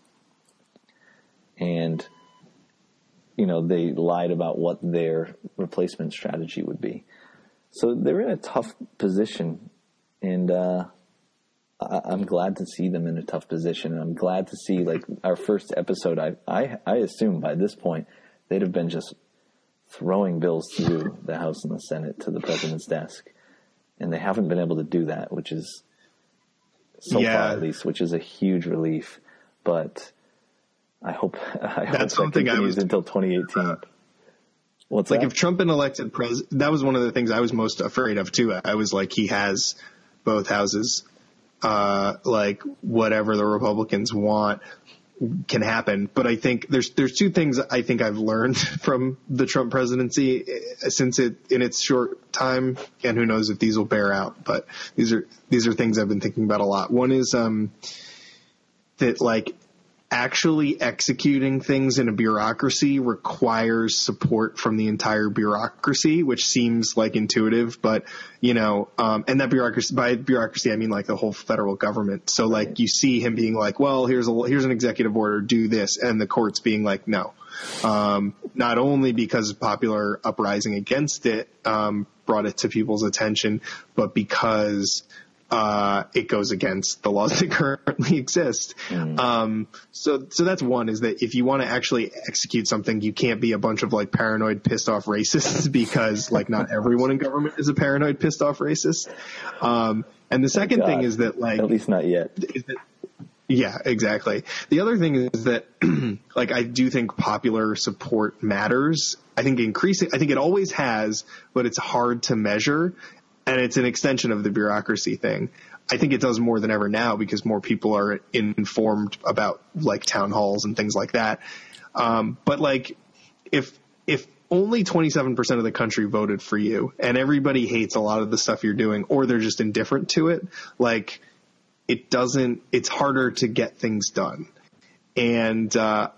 and you know they lied about what their replacement strategy would be. So they're in a tough position, and uh, I, am glad to see them in a tough position. And I'm glad to see like our first episode. I I, I assume by this point they'd have been just throwing bills through the House and the Senate to the president's desk, and they haven't been able to do that, which is so yeah. far at least, which is a huge relief. But I hope [LAUGHS] I hope That's something I was until 2018. What's like that? if Trump been elected president? That was one of the things I was most afraid of too. I was like, he has both houses. Uh, like whatever the Republicans want, can happen. But I think there's there's two things I think I've learned [LAUGHS] from the Trump presidency eh, since it in its short time, and who knows if these will bear out. But these are these are things I've been thinking about a lot. One is um, that like actually executing things in a bureaucracy requires support from the entire bureaucracy, which seems like intuitive, but you know, um, and that bureaucracy by bureaucracy I mean like the whole federal government. So like you see him being like, well, here's a here's an executive order, do this, and the courts being like, no. Um, not only because of popular uprising against it um, brought it to people's attention, but because uh, it goes against the laws [LAUGHS] that currently exist. Mm. Um, so, so that's one is that if you want to actually execute something, you can't be a bunch of like paranoid, pissed off racists [LAUGHS] because like not everyone in government is a paranoid, pissed off racist. Um, and the second oh thing is that like, at least not yet. That, yeah, exactly. The other thing is that, [CLEARS THROAT] like, I do think popular support matters. I think increasing, I think it always has, but it's hard to measure and it's an extension of the bureaucracy thing. I think it does more than ever now because more people are informed about like town halls and things like that. Um, but like, if if only 27% of the country voted for you and everybody hates a lot of the stuff you're doing or they're just indifferent to it, like it doesn't, it's harder to get things done. And, uh,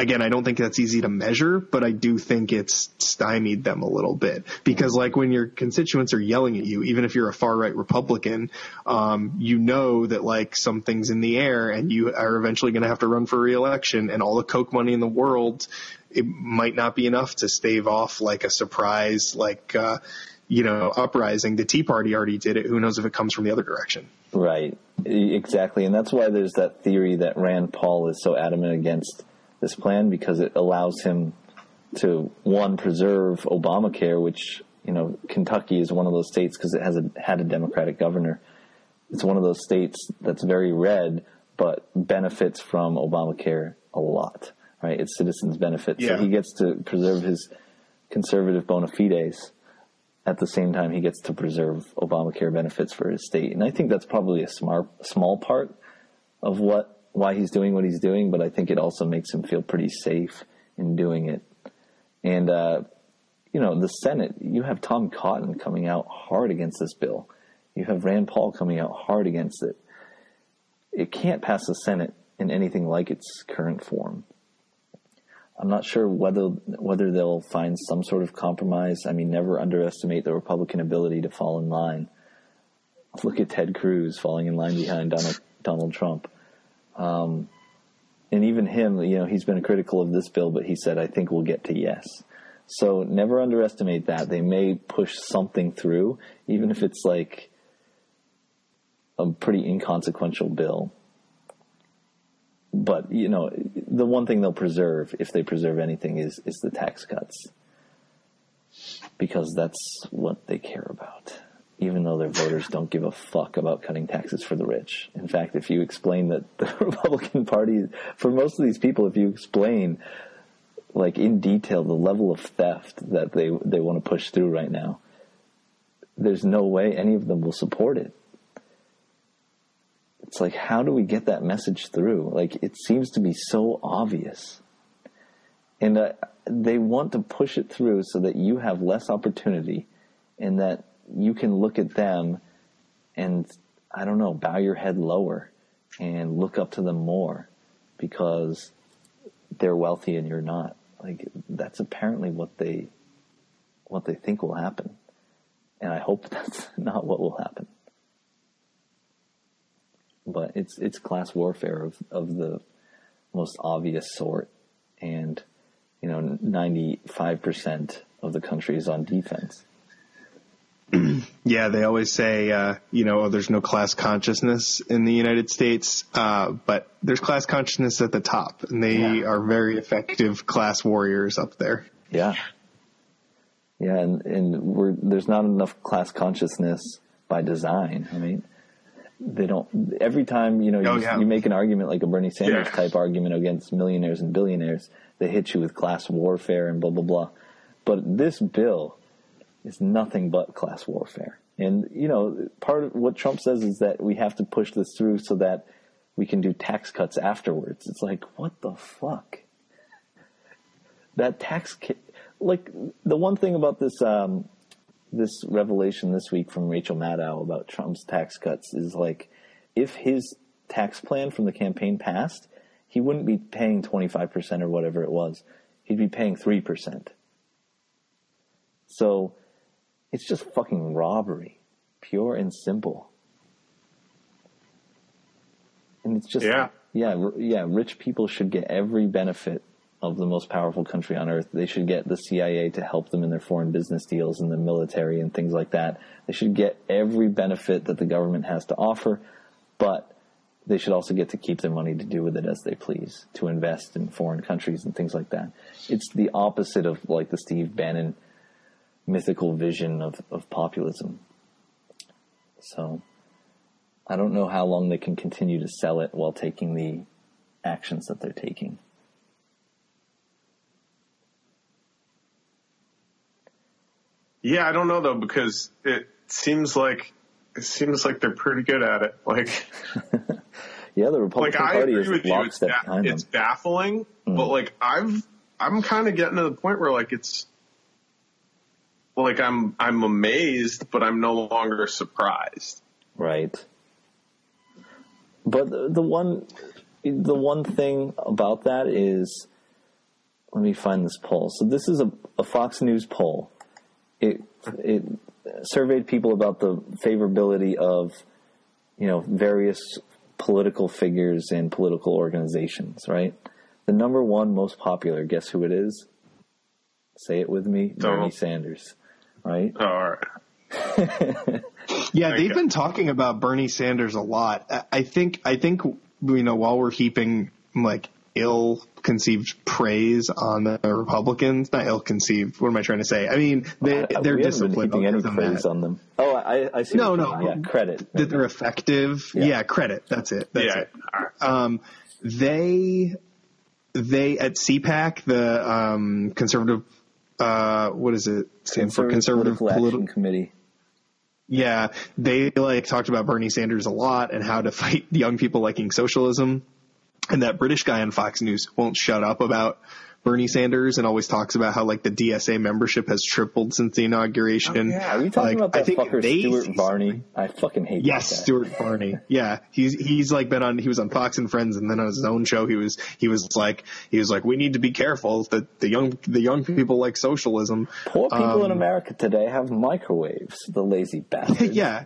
again, I don't think that's easy to measure, but I do think it's stymied them a little bit because like when your constituents are yelling at you, even if you're a far right Republican, um, you know that like something's in the air and you are eventually going to have to run for reelection and all the Koch money in the world, it might not be enough to stave off like a surprise, like, uh, you know, uprising. The Tea Party already did it. Who knows if it comes from the other direction? Right. Exactly. And that's why there's that theory that Rand Paul is so adamant against this plan because it allows him to one preserve Obamacare, which you know Kentucky is one of those states because it has a, had a Democratic governor. It's one of those states that's very red, but benefits from Obamacare a lot. Right, its citizens benefit, yeah. so he gets to preserve his conservative bona fides. At the same time, he gets to preserve Obamacare benefits for his state, and I think that's probably a smart, small part of what why he's doing what he's doing, but I think it also makes him feel pretty safe in doing it. And, uh, you know, the Senate, you have Tom Cotton coming out hard against this bill. You have Rand Paul coming out hard against it. It can't pass the Senate in anything like its current form. I'm not sure whether whether they'll find some sort of compromise. I mean, never underestimate the Republican ability to fall in line. look at Ted Cruz falling in line behind Donald Donald Trump. Um, and even him, you know, he's been critical of this bill, but he said, "I think we'll get to yes." So never underestimate that. They may push something through, even if it's like a pretty inconsequential bill. But you know, the one thing they'll preserve, if they preserve anything, is is the tax cuts, because that's what they care about. Even though their voters don't give a fuck about cutting taxes for the rich. In fact, if you explain that [LAUGHS] the Republican Party, for most of these people, if you explain like in detail the level of theft that they they want to push through right now, there's no way any of them will support it. It's like how do we get that message through? Like it seems to be so obvious. And uh, they want to push it through so that you have less opportunity and that you can look at them and I don't know, bow your head lower and look up to them more because they're wealthy and you're not. Like that's apparently what they what they think will happen. And I hope [LAUGHS] that's not what will happen. But it's it's class warfare of, of the most obvious sort and you know, ninety five percent of the country is on defense. [CLEARS THROAT] yeah, they always say, uh, you know, oh, there's no class consciousness in the United States, uh, but there's class consciousness at the top, and they yeah. are very effective class warriors up there. Yeah, yeah, and and there's not enough class consciousness by design. I mean, they don't. Every time you know oh, you, yeah. you, make an argument like a Bernie Sanders yeah. type argument against millionaires and billionaires, they hit you with class warfare and blah blah blah. But this bill is nothing but class warfare. And, you know, part of what Trump says is that we have to push this through so that we can do tax cuts afterwards. It's like, what the fuck? That tax, ki- like, the one thing about this, um, this revelation this week from Rachel Maddow about Trump's tax cuts is like, if his tax plan from the campaign passed, he wouldn't be paying 25% or whatever it was. He'd be paying 3%. So it's just fucking robbery, pure and simple. And it's just yeah, yeah, yeah. Rich people should get every benefit of the most powerful country on earth. They should get the CIA to help them in their foreign business deals and the military and things like that. They should get every benefit that the government has to offer, but they should also get to keep their money to do with it as they please, to invest in foreign countries and things like that. It's the opposite of like the Steve Bannon mythical vision of, of populism. So I don't know how long they can continue to sell it while taking the actions that they're taking. Yeah, I don't know though because it seems like it seems like they're pretty good at it. Like, [LAUGHS] yeah, the Republican like, Party is lockstep it's, ba- it's baffling, mm. but like I've I'm kind of getting to the point where like it's like I'm I'm amazed, but I'm no longer surprised. Right. But the, the one the one thing about that is let me find this poll. So this is a, a Fox News poll. It it surveyed people about the favorability of you know various political figures and political organizations, right? The number one most popular, guess who it is? Say it with me, Bernie Sanders right? Oh, all right. yeah, they've been talking about Bernie Sanders a lot. I think I think you know while we're heaping like ill conceived praise on the Republicans, not ill conceived. What am I trying to say? I mean, they uh, they're disciplined. Been any praise that. on them? Oh, I, I see. No, no, yeah, credit that they're effective. Yeah. yeah. credit. That's it. That's yeah. it. Um, they they at CPAC, the um, conservative uh, what is it stand for? Conservative Political, Committee. Yeah, they like talked about Bernie Sanders a lot and how to fight young people liking socialism. And that British guy on Fox News won't shut up about Bernie Sanders and always talks about how like the DSA membership has tripled since the inauguration. Oh, yeah, are you talking like, about that I think fucker Stuart Varney? I fucking hate. Yes, Stuart Varney. [LAUGHS] Yeah, he's he's like been on. He was on Fox and Friends, and then on his own show, he was he was like he was like we need to be careful that the young the young people like socialism. Poor people um, in America today have microwaves. The lazy [LAUGHS] bastards. yeah.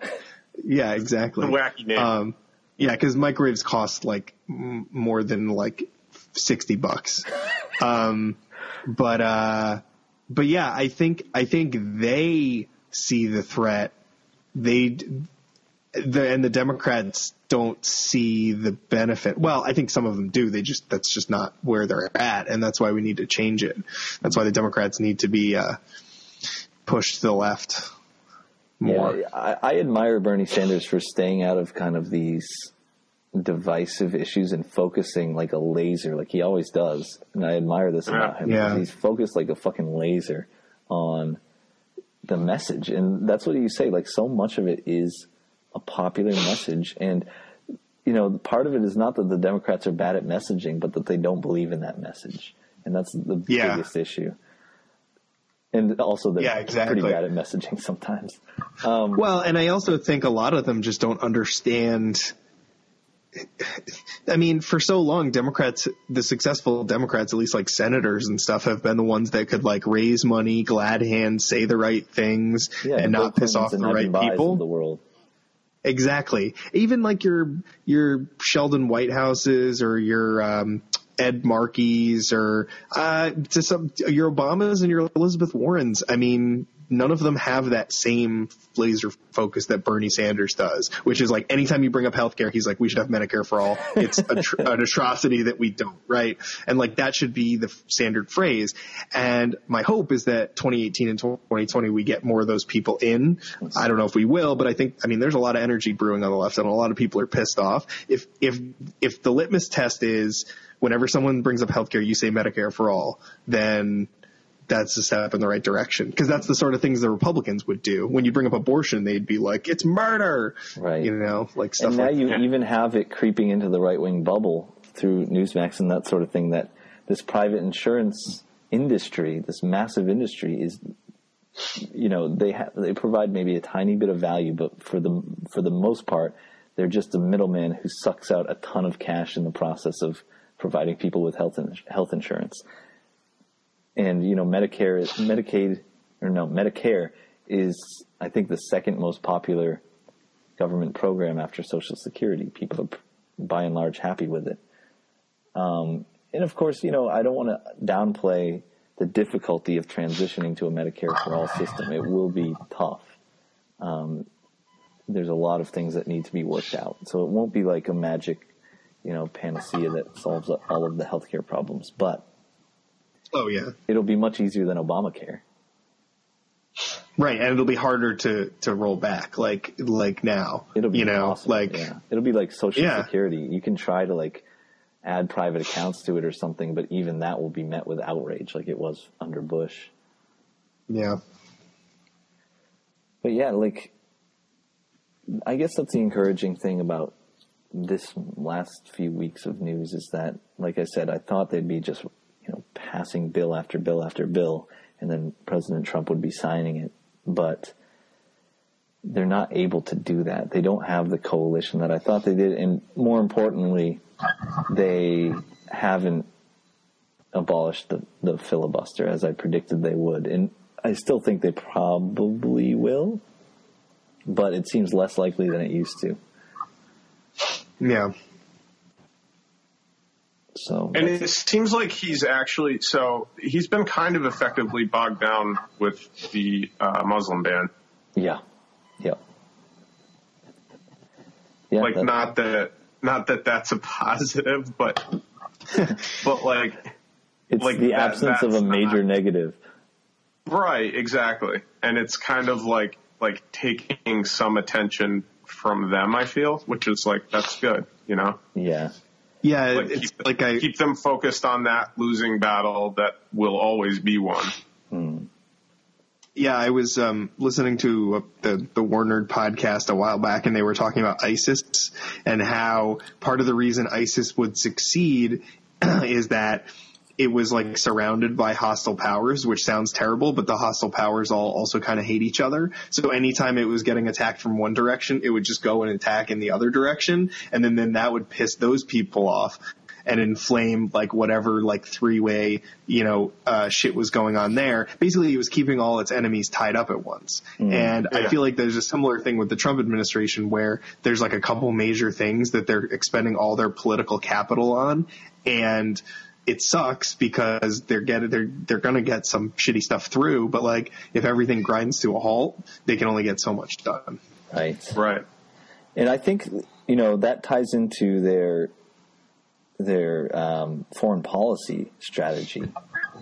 Yeah, exactly. Wacky name. Um, yeah, because microwaves cost like m- more than like sixty bucks. [LAUGHS] um, but uh, but yeah, I think I think they see the threat. They the and the Democrats don't see the benefit. Well, I think some of them do. They just that's just not where they're at, and that's why we need to change it. That's why the Democrats need to be uh, pushed to the left more. Yeah, I, I admire Bernie Sanders for staying out of kind of these divisive issues and focusing like a laser, like he always does. And I admire this about him. Yeah. He's focused like a fucking laser on the message. And that's what you say. Like so much of it is a popular message. And, you know, part of it is not that the Democrats are bad at messaging, but that they don't believe in that message. And that's the Yeah. biggest issue. And also they're Yeah, exactly. pretty bad at messaging sometimes. Um, Well, and I also think a lot of them just don't understand. I mean, for so long, Democrats, the successful Democrats, at least like senators and stuff, have been the ones that could like raise money, glad hands, say the right things, yeah, and not piss off the right people. the world. Exactly. Even like your your Sheldon Whitehouses or your um, Ed Markeys or uh, to some your Obamas and your Elizabeth Warrens. I mean, none of them have that same laser focus that Bernie Sanders does, which is like anytime you bring up healthcare, he's like, we should have Medicare for all. It's tr- an atrocity that we don't, right? And like that should be the standard phrase. And my hope is that 2018 and 2020 we get more of those people in. I don't know if we will, but I think I mean there's a lot of energy brewing on the left, and a lot of people are pissed off. If if if the litmus test is whenever someone brings up healthcare, you say Medicare for all, then that's a step in the right direction because that's the sort of things the Republicans would do. When you bring up abortion, they'd be like, "It's murder," Right. You know, like stuff and now like you that. even have it creeping into the right wing bubble through Newsmax and that sort of thing. That this private insurance industry, this massive industry, is you know they ha- they provide maybe a tiny bit of value, but for the for the most part, they're just a middleman who sucks out a ton of cash in the process of providing people with health in- health insurance. And you know, Medicare, is Medicaid, or no, Medicare is I think the second most popular government program after Social Security. People are by and large happy with it. Um, and of course, you know, I don't want to downplay the difficulty of transitioning to a Medicare for all system. It will be tough. Um, there's a lot of things that need to be worked out. So it won't be like a magic, you know, panacea that solves all of the healthcare problems, but oh yeah, it'll be much easier than Obamacare. right, and it'll be harder to to roll back like like now. It'll be you know awesome. like yeah. it'll be like Social Yeah. Security. You can try to like add private accounts to it or something, but even that will be met with outrage, like it was under Bush. yeah. But yeah, like I guess that's the encouraging thing about this last few weeks of news is that, like I said, I thought they'd be just you know passing bill after bill after bill, and then President Trump would be signing it, but they're not able to do that. They don't have the coalition that I thought they did, and more importantly, they haven't abolished the, the filibuster as I predicted they would. And I still think they probably will, but it seems less likely than it used to. Yeah. So And it seems like he's actually so he's been kind of effectively bogged down with the uh, Muslim ban. yeah, yeah, yeah. Like not that not that that's a positive, but [LAUGHS] but like it's like the that- absence of a major not- negative. right exactly, and it's kind of like like taking some attention from them. I feel, which is like that's good, you know. Yeah, Yeah, Like, it's keep, like I keep them focused on that losing battle that will always be won. Yeah, I was um, listening to uh, the the War Nerd podcast a while back, and they were talking about ISIS and how part of the reason ISIS would succeed [CLEARS THROAT] is that it was like surrounded by hostile powers, which sounds terrible, but the hostile powers all also kind of hate each other. So anytime it was getting attacked from one direction, it would just go and attack in the other direction, and then then that would piss those people off. and inflame like whatever like three way you know uh, shit was going on there. Basically, it was keeping all its enemies tied up at once. And I feel like there's a similar thing with the Trump administration where there's like a couple major things that they're expending all their political capital on, and it sucks because they're getting they're they're gonna get some shitty stuff through. But like if everything grinds to a halt, they can only get so much done. Right. Right. And I think you know that ties into their their um, foreign policy strategy,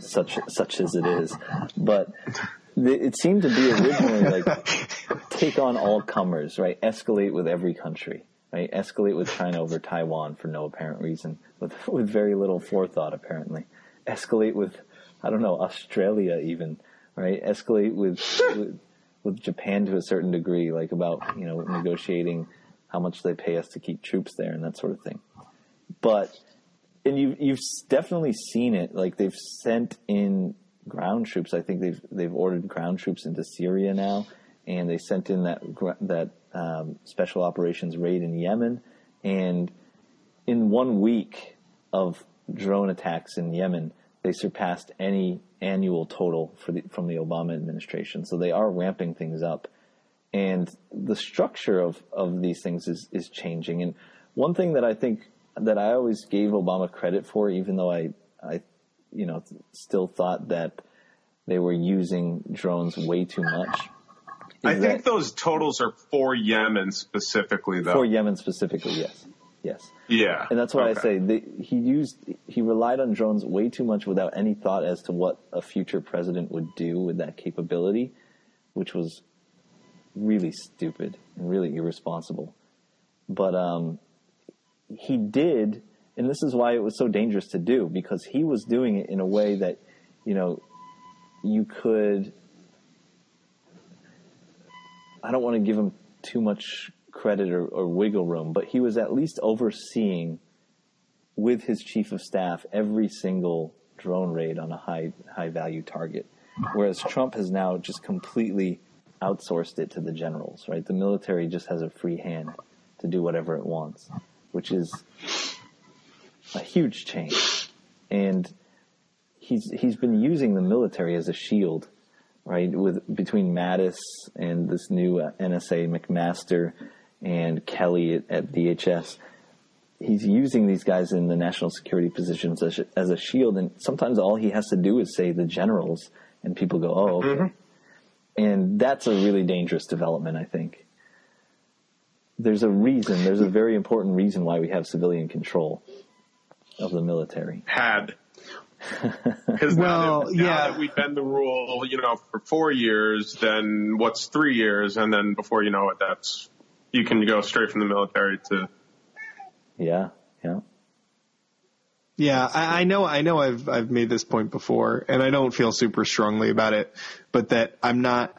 such such as it is. But it seemed to be originally like [LAUGHS] take on all comers, right? Escalate with every country, right? Escalate with China over Taiwan for no apparent reason, with [LAUGHS] with very little forethought apparently. Escalate with I don't know Australia even, right? Escalate with with, with Japan to a certain degree, like about you know negotiating how much they pay us to keep troops there and that sort of thing. But and you you've definitely seen it. Like they've sent in ground troops. I think they've they've ordered ground troops into Syria now, and they sent in that that um, special operations raid in Yemen. And in one week of drone attacks in Yemen, they surpassed any annual total the, from the Obama administration. So they are ramping things up and the structure of, of these things is, is changing. And one thing that I think that I always gave Obama credit for, even though I, I, you know, still thought that they were using drones way too much. I think those totals are for Yemen specifically, though. for Yemen specifically, yes, yes. yeah, And that's why I say they, he used he relied on drones way too much without any thought as to what a future president would do with that capability, which was really stupid and really irresponsible. But um, he did, and this is why it was so dangerous to do because he was doing it in a way that you know you could. I don't want to give him too much credit or, or wiggle room, but he was at least overseeing with his chief of staff every single drone raid on a high high value target. Whereas Trump has now just completely outsourced it to the generals, right? The military just has a free hand to do whatever it wants, which is a huge change. And he's he's been using the military as a shield, right? With between Mattis and this new uh, NSA McMaster and Kelly at, at DHS, he's using these guys in the national security positions as, as a shield. And sometimes all he has to do is say the generals, and people go, "Oh, okay." And that's a really dangerous development, I think. There's a reason. There's a very important reason why we have civilian control of the military. had. Because Well, now, that, now yeah. that we bend the rule, you know, for four years, then what's three years, and then before you know it, that's you can go straight from the military to. Yeah, yeah. Yeah, I, I know. I know. I've I've made this point before, and I don't feel super strongly about it. But that I'm not.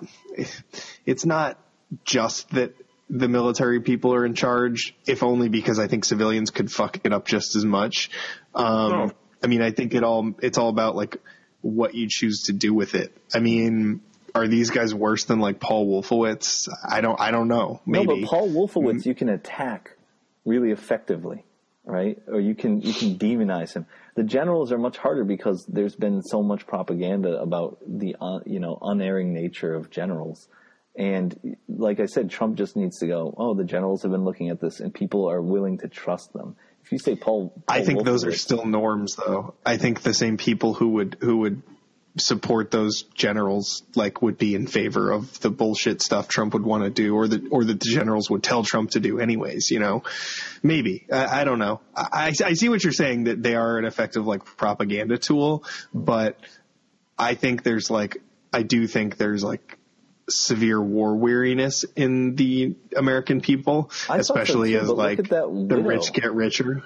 It's not just that the military people are in charge, if only because I think civilians could fuck it up just as much. Um, No. I mean, I think it all. It's all about like what you choose to do with it. I mean, are these guys worse than like Paul Wolfowitz? I don't. I don't know. Maybe. No, but Paul Wolfowitz, you can attack really effectively, right? Or you can you can demonize him. The generals are much harder because there's been so much propaganda about the uh, you know unerring nature of generals. And like I said, Trump just needs to go. Oh, the generals have been looking at this, and people are willing to trust them. If you say Paul, Paul I think those are still norms, though. I think the same people who would who would support those generals like would be in favor of the bullshit stuff Trump would want to do, or that or that the generals would tell Trump to do, anyways. You know, maybe I, I don't know. I, I see what you're saying that they are an effective like propaganda tool, but I think there's like I do think there's like severe war weariness in the American people, I thought so especially too, as like that the rich get richer.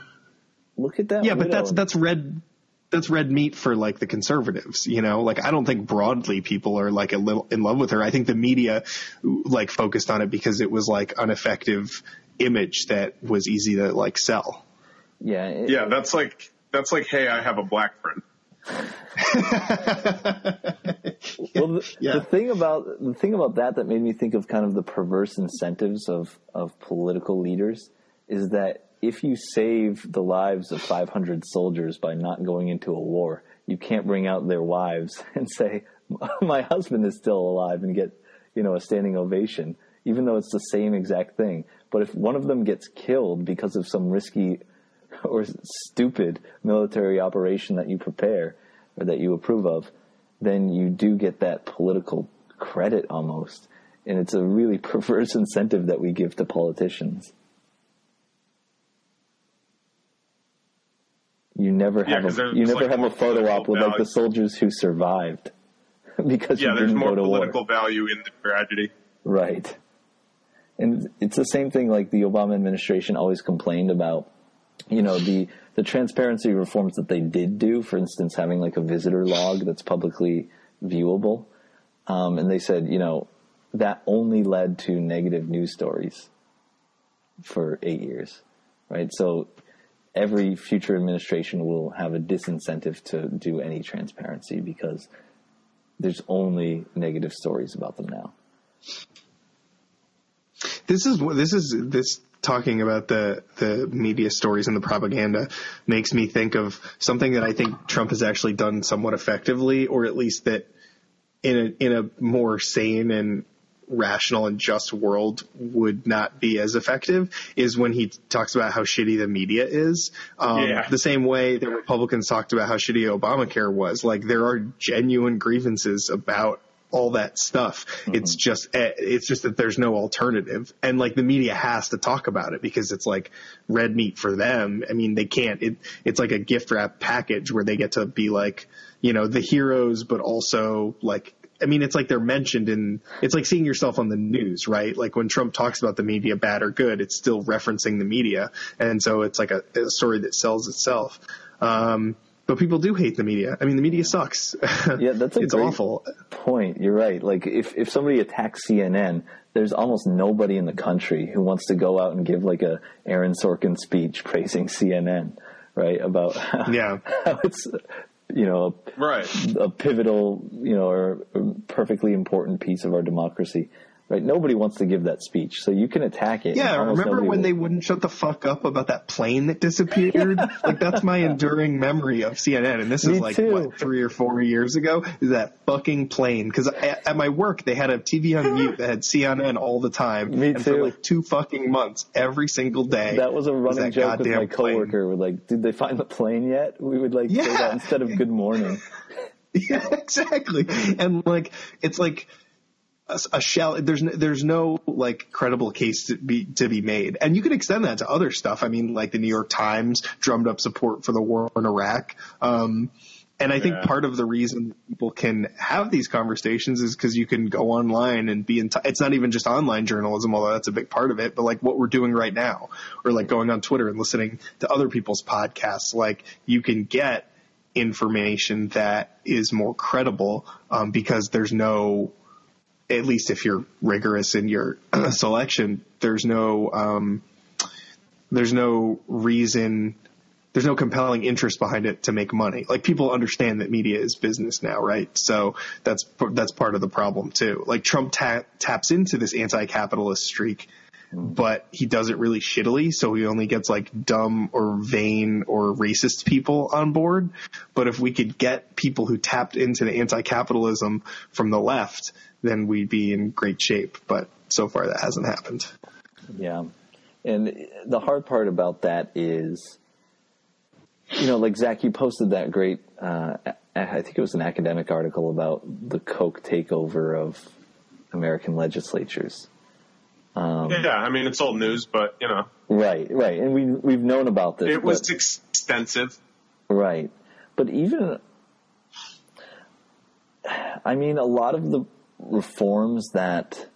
Look at that. Yeah, but that's that's red that's red meat for like the conservatives, you know? Like I don't think broadly people are like a little in love with her. I think the media like focused on it because it was like an effective image that was easy to like sell. yeah, it- Yeah, that's like that's like, hey, I have a black friend. Well, the, Yeah. the thing about the thing about that that made me think of kind of the perverse incentives of of political leaders is that if you save the lives of 500 soldiers by not going into a war, you can't bring out their wives [LAUGHS] and say, "My husband is still alive," and get you know a standing ovation, even though it's the same exact thing. But if one of them gets killed because of some risky [LAUGHS] or stupid military operation that you prepare or that you approve of, then you do get that political credit almost. And it's a really [LAUGHS] perverse incentive that we give to politicians. You never Yeah, have a, you never like have a photo op with like the soldiers who survived [LAUGHS] because Yeah, you there's more go to political war. value in the tragedy. Right. And it's the same thing like the Obama administration always complained about, you know, the, the transparency reforms that they did do, for instance, having like a visitor log that's publicly viewable. Um, and they said, you know, that only led to negative news stories for eight years, right? So every future administration will have a disincentive to do any transparency because there's only negative stories about them now. This is this is this talking about the the media stories and the propaganda makes me think of something that I think Trump has actually done somewhat effectively, or at least that in a in a more sane and rational and just world would not be as effective is when he talks about how shitty the media is. Um, Yeah. The same way that Republicans talked about how shitty Obamacare was. Like there are genuine grievances about all that stuff. It's just eh, it's just that there's no alternative, and like the media has to talk about it because it's like red meat for them. I mean, they can't. It it's like a gift wrap package where they get to be like you know the heroes, but also like. I mean, it's like they're mentioned in, it's like seeing yourself on the news, right? Like when Trump talks about the media, bad or good, it's still referencing the media. And so it's like a, a story that sells itself. Um, but people do hate the media. I mean, the media sucks. [LAUGHS] Yeah, that's a it's great awful. point. You're right. Like if if somebody attacks CNN, there's almost nobody in the country who wants to go out and give like a Aaron Sorkin speech praising CNN, right? About how, [LAUGHS] Yeah. how it's you know Right. a pivotal, you know, or a perfectly important piece of our democracy, right? Nobody wants to give that speech, so you can attack it. Yeah, remember when will. they wouldn't shut the fuck up about that plane that disappeared? [LAUGHS] like that's my enduring memory of CNN, and this is Me like too. what three or four years ago. Is that fucking plane? Because at, at my work they had a TV on mute that had CNN all the time, Me and for like two fucking months, every single day. That was a running that joke with my plane. coworker. We're like, did they find the plane yet? We would like say that instead of good morning. [LAUGHS] Yeah, exactly. And like, it's like a, a shell. There's no, there's no like credible case to be to be made, and you can extend that to other stuff. I mean, like the New York Times drummed up support for the war in Iraq. Um, and I think Yeah. part of the reason people can have these conversations is because you can go online and be in. T- it's not even just online journalism, although that's a big part of it. But like what we're doing right now, or like going on Twitter and listening to other people's podcasts, like you can get information that is more credible um, because there's no at least if you're rigorous in your [CLEARS THROAT] selection there's no um, there's no reason there's no compelling interest behind it to make money. Like people understand that media is business now right? So that's that's part of the problem too. Like trump ta- taps into this anti-capitalist streak but he does it really shittily, so he only gets like dumb or vain or racist people on board. But if we could get people who tapped into the anti-capitalism from the left, then we'd be in great shape. But so far that hasn't happened. Yeah. And the hard part about that is, you know, like Zach, you posted that great, uh, I think it was an academic article about the Koch takeover of American legislatures. Um, yeah, I mean it's old news, but you know Right, right. And we, we've known about this. it was but- extensive. Right. But even, I mean, a lot of the reforms that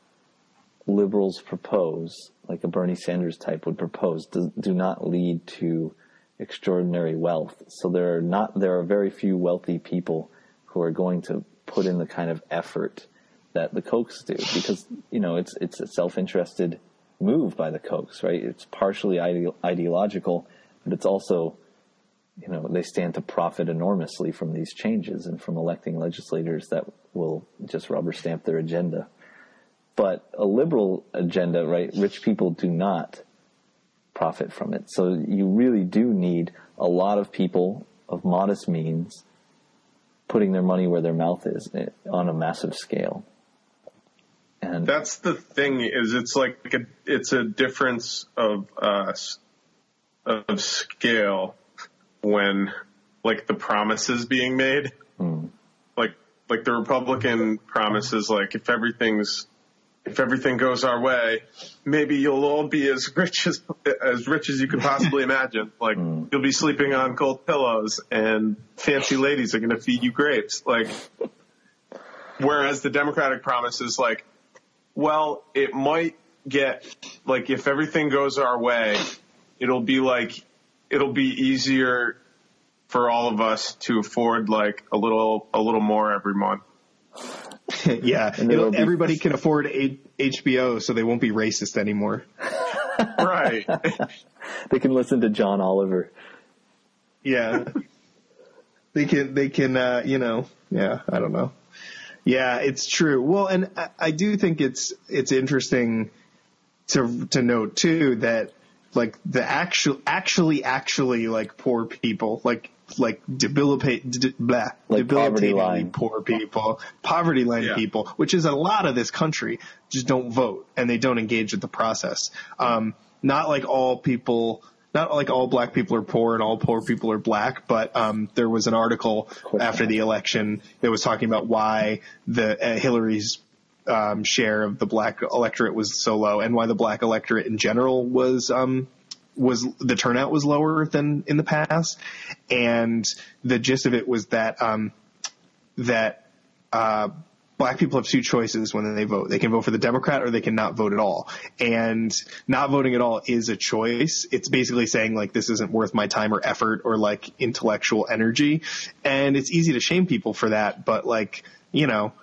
liberals propose, like a Bernie Sanders type would propose, do, do not lead to extraordinary wealth. So there are not, there are very few wealthy people who are going to put in the kind of effort that the Kochs do because, you know, it's, it's a self-interested move by the Kochs, right? It's partially ide- ideological, but it's also, you know, they stand to profit enormously from these changes and from electing legislators that will just rubber stamp their agenda. But a liberal agenda, right? Rich people do not profit from it. So you really do need a lot of people of modest means putting their money where their mouth is eh, on a massive scale. And that's the thing is it's like a, it's a difference of uh, of scale when like the promises being made. Hmm. Like like the Republican promises like if everything's if everything goes our way, maybe you'll all be as rich as as rich as you could possibly imagine. [LAUGHS] Like mm. you'll be sleeping on cold pillows, and fancy ladies are going to feed you grapes. Like, whereas the Democratic promise is like, well, it might get like if everything goes our way, it'll be like it'll be easier for all of us to afford like a little a little more every month. [LAUGHS] yeah, everybody [LAUGHS] can afford a- HBO, so they won't be racist anymore. [LAUGHS] right. they can listen to John Oliver. Yeah. they can. They can. Uh, you know. Yeah. I don't know. Yeah, it's true. Well, and I, I do think it's it's interesting to to note too that like the actual actually actually like poor people like like debilitate, de, blah, like debilitatingly poor people, poverty line yeah. people, which is a lot of this country, just don't vote and they don't engage with the process. Um, not like all people, not like all black people are poor and all poor people are black, but um, there was an article after the election that was talking about why the uh, Hillary's um, share of the black electorate was so low and why the black electorate in general was um, was the turnout was lower than in the past, and the gist of it was that um, that uh, black people have two choices when they vote. They can vote for the Democrat or they can not vote at all. And not voting at all is a choice. It's basically saying like this isn't worth my time or effort or like intellectual energy. And it's easy to shame people for that, but like, you know,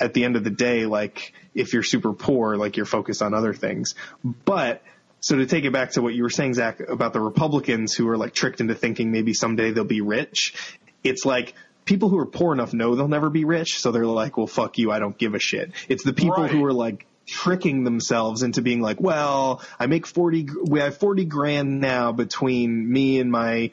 at the end of the day, like if you're super poor, like you're focused on other things. But so to take it back to what you were saying, Zach, about the Republicans who are like tricked into thinking maybe someday they'll be rich, it's like people who are poor enough know they'll never be rich, so they're like, well, fuck you, I don't give a shit. It's the people right. who are like tricking themselves into being like, well, I make 40, we have 40 grand now between me and my,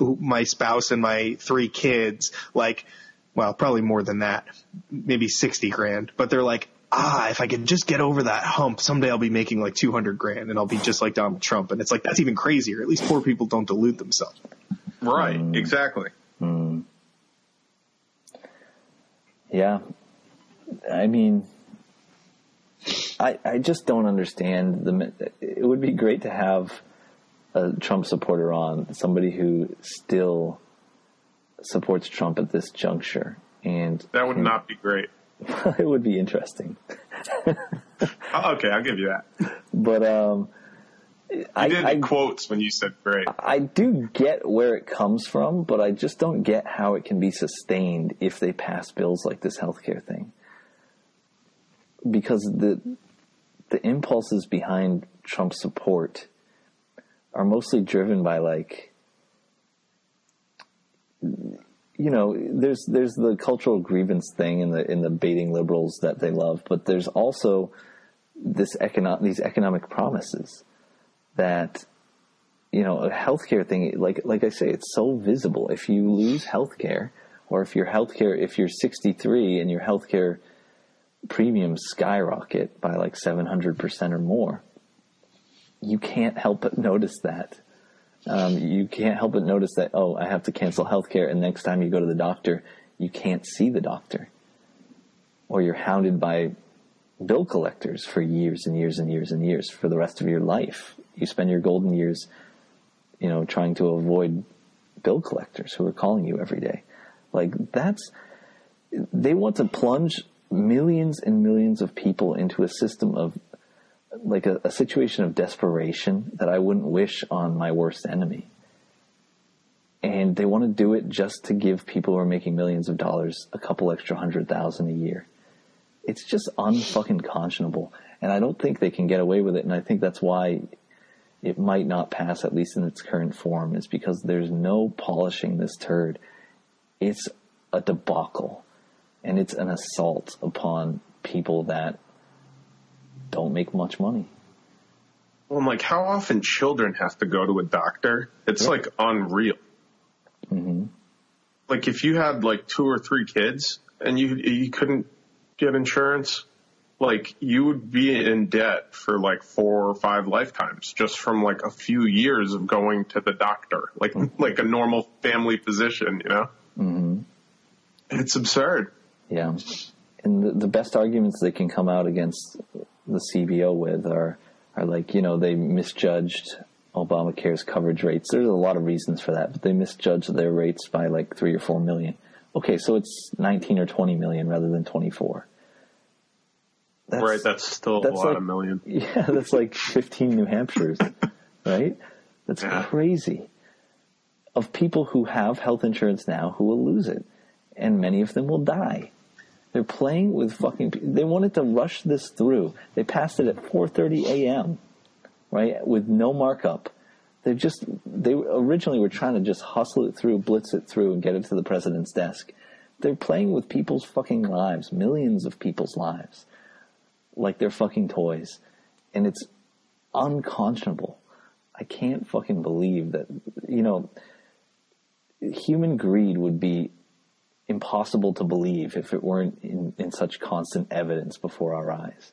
my spouse and my three kids. Like, well, probably more than that, maybe 60 grand, but they're like, ah, if I could just get over that hump, someday I'll be making like 200 grand and I'll be just like Donald Trump. And it's like, that's even crazier. At least poor people don't delude themselves. Right. Exactly. Mm. Yeah. I mean, I, I just don't understand the, it would be great to have a Trump supporter on, somebody who still supports Trump at this juncture. And that would not be great. [LAUGHS] it would be interesting. [LAUGHS] Okay, I'll give you that. But um, I did I, quotes when you said great. I do get where it comes from, but I just don't get how it can be sustained if they pass bills like this healthcare thing. Because the the impulses behind Trump's support are mostly driven by like you know, there's there's the cultural grievance thing in the in the baiting liberals that they love, but there's also this economic these economic promises that you know a healthcare thing like like I say it's so visible if you lose healthcare or if your healthcare if you're 63 and your healthcare premiums skyrocket by like 700% or more you can't help but notice that um, you can't help but notice that, oh, I have to cancel healthcare, and next time you go to the doctor, you can't see the doctor. Or you're hounded by bill collectors for years and years and years and years for the rest of your life. You spend your golden years, you know, trying to avoid bill collectors who are calling you every day. Like, that's, they want to plunge millions and millions of people into a system of like a, a situation of desperation that I wouldn't wish on my worst enemy. And they want to do it just to give people who are making millions of dollars a couple extra hundred thousand a year. It's just unfucking conscionable. And I don't think they can get away with it. And I think that's why it might not pass, at least in its current form, is because there's no polishing this turd. It's a debacle. And it's an assault upon people that don't make much money. Well, I'm like, how often children have to go to a doctor? It's like unreal. Mm-hmm. Like if you had like two or three kids and you you couldn't get insurance, like you would be in debt for like four or five lifetimes just from like a few years of going to the doctor, like like a normal family physician, you know. Mm-hmm. It's absurd. Yeah. And the, the best arguments they can come out against the CBO with are, are like, you know, they misjudged Obamacare's coverage rates. There's a lot of reasons for that, but they misjudged their rates by like three or four million. Okay, so it's 19 or 20 million rather than 24. That's, right, that's still that's a lot like- of million. [LAUGHS] Yeah, that's like 15 New Hampshires, right? That's Yeah. crazy. Of people who have health insurance now who will lose it, and many of them will die. They're playing with fucking. They wanted to rush this through. They passed it at 4:30 a.m. Right, with no markup. They just they originally were trying to just hustle it through, blitz it through, and get it to the president's desk. They're playing with people's fucking lives, millions of people's lives like they're fucking toys. And it's unconscionable. I can't fucking believe that, you know, human greed would be impossible to believe if it weren't in, in such constant evidence before our eyes.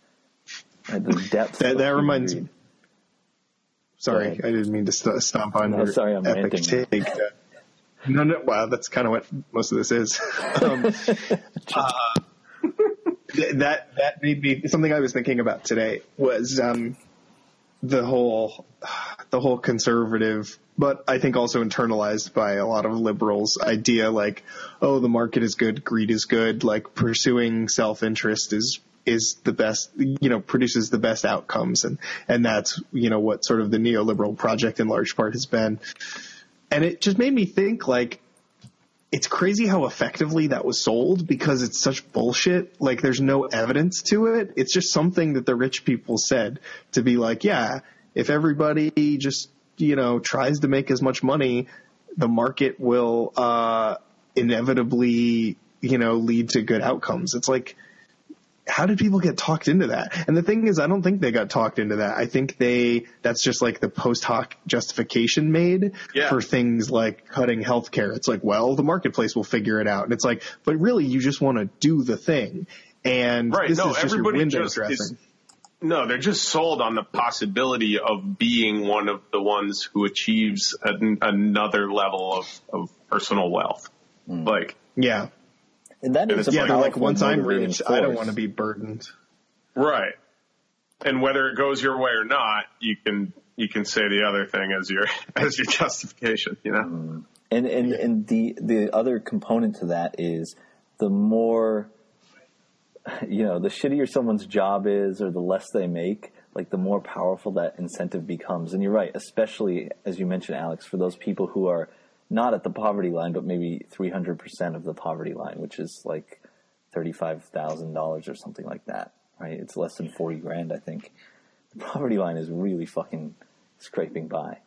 Right, the depth That- that reminds greed. Sorry. I didn't mean to st- stomp on No, your sorry, I'm epic ranting. take. No, no, wow, that's kind of what most of this is. [LAUGHS] Um, [LAUGHS] uh, th- that that made me something I was thinking about today was um, the whole the whole conservative, but I think also internalized by a lot of liberals idea like, oh, the market is good, greed is good, like pursuing self interest is is the best, you know, produces the best outcomes, and and that's you know what sort of the neoliberal project in large part has been, and it just made me think like it's crazy how effectively that was sold because it's such bullshit. Like there's no evidence to it. It's just something that the rich people said to be like, yeah, if everybody just, you know, tries to make as much money, the market will, uh, inevitably, you know, lead to good outcomes. It's like, how did people get talked into that? And the thing is, I don't think they got talked into that. I think they, that's just like the post hoc justification made Yeah. for things like cutting healthcare. It's like, well, the marketplace will figure it out. And it's like, but really you just want to do the thing. And Right, this no, is just your everybody window just dressing. is- No, they're just sold on the possibility of being one of the ones who achieves an, another level of, of personal wealth. Hmm. Like, yeah. And that And is a Yeah. Like, once I'm motivating rich, I don't want to be burdened. right. And whether it goes your way or not, you can, you can say the other thing as your, [LAUGHS] as your justification, you know? Mm-hmm. And and and the the other component to that is the more you know, the shittier someone's job is or the less they make, like the more powerful that incentive becomes. And you're right, especially as you mentioned, Alex, for those people who are not at the poverty line, but maybe 300% of the poverty line, which is like $35,000 or something like that, right? It's less than 40 grand, I think. The poverty line is really fucking scraping by.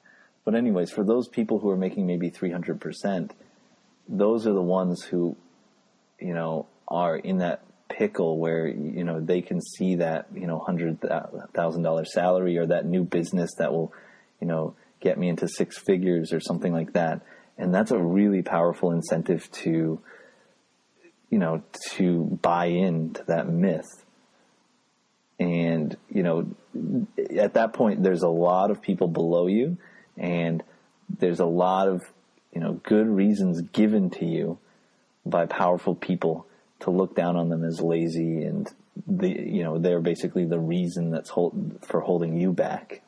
But anyways, for those people who are making maybe 300%, those are the ones who, you know, are in that pickle where, you know, they can see that, you know, $100,000 salary or that new business that will, you know, get me into six figures or something like that. And that's a really powerful incentive to, you know, to buy into that myth. And, you know, at that point, there's a lot of people below you, and there's a lot of, you know, good reasons given to you by powerful people to look down on them as lazy and the, you know, they're basically the reason that's hold, for holding you back.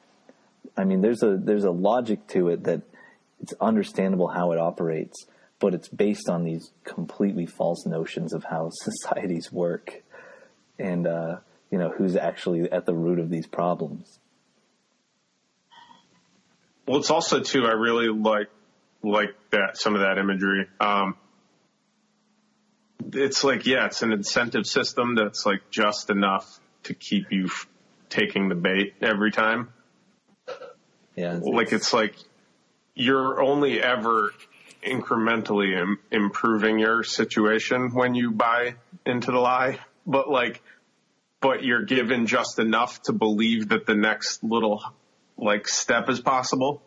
I mean, there's a, there's a logic to it that it's understandable how it operates, but it's based on these completely false notions of how [LAUGHS] societies work and, uh, you know, who's actually at the root of these problems. Well, it's also too. I really like like that some of that imagery. Um, it's like yeah, it's an incentive system that's like just enough to keep you f- taking the bait every time. Yeah. it's- Like it's like you're only ever incrementally Im- improving your situation when you buy into the lie, but like, but you're given just enough to believe that the next little like step is possible.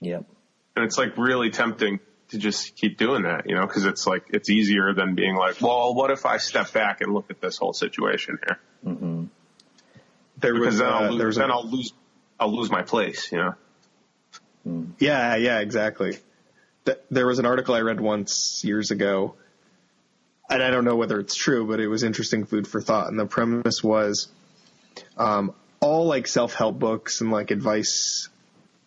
Yep. And it's like really tempting to just keep doing that, you know, because it's like it's easier than being like, well, what if I step back and look at this whole situation here? Mm-hmm. There Because was then, uh, I'll, there lose, was a- then I'll lose I'll lose my place, you know. Yeah, yeah, exactly. Th- There was an article I read once years ago, and I don't know whether it's true, but it was interesting food for thought. And the premise was, um, all like self-help books and like advice,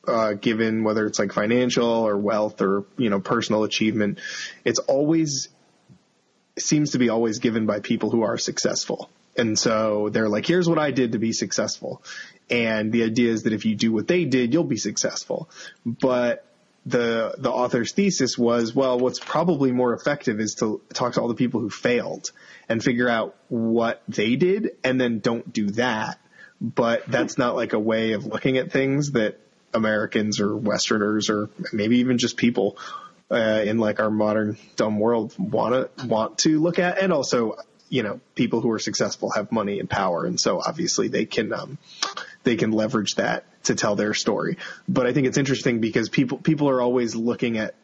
uh, given whether it's like financial or wealth or, you know, personal achievement, it's always, seems to be always given by people who are successful. And so they're like, here's what I did to be successful. And the idea is that if you do what they did, you'll be successful. But the the author's thesis was, well, what's probably more effective is to talk to all the people who failed and figure out what they did and then don't do that. But that's not like a way of looking at things that Americans or Westerners or maybe even just people uh, in like our modern dumb world want to want to look at, and also you know people who are successful have money and power, and so obviously they can um, they can leverage that to tell their story. But I think it's interesting because people people are always looking at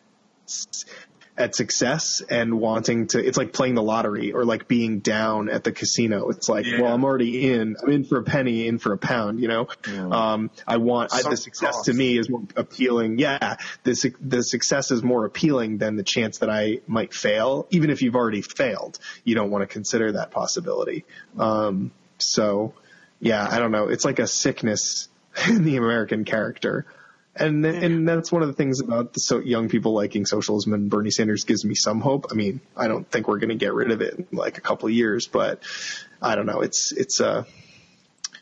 at success and wanting to it's like playing the lottery or like being down at the casino it's like Yeah. well i'm already in i'm in for a penny in for a pound you know um i want I, the success cost. to me is more appealing yeah the the success is more appealing than the chance that i might fail even if you've already failed you don't want to consider that possibility um so yeah i don't know it's like a sickness [LAUGHS] in the american character and and that's one of the things about the so young people liking socialism and Bernie Sanders gives me some hope. I mean, I don't think we're going to get rid of it in like a couple of years, but I don't know. It's it's uh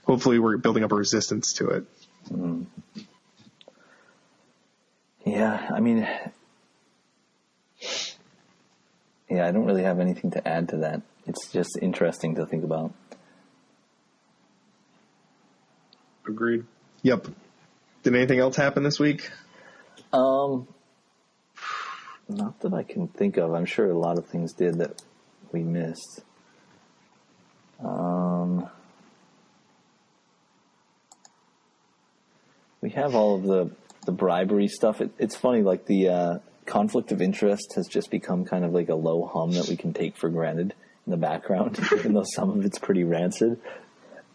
hopefully we're building up a resistance to it. Yeah, I mean, yeah, I don't really have anything to add to that. It's just interesting to think about. Agreed. Yep. Did anything else happen this week? Um, not that I can think of. I'm sure a lot of things did that we missed. Um, we have all of the the bribery stuff. It, it's funny, like the uh, conflict of interest has just become kind of like a low hum that we can take for granted in the background, [LAUGHS] even though some of it's pretty rancid.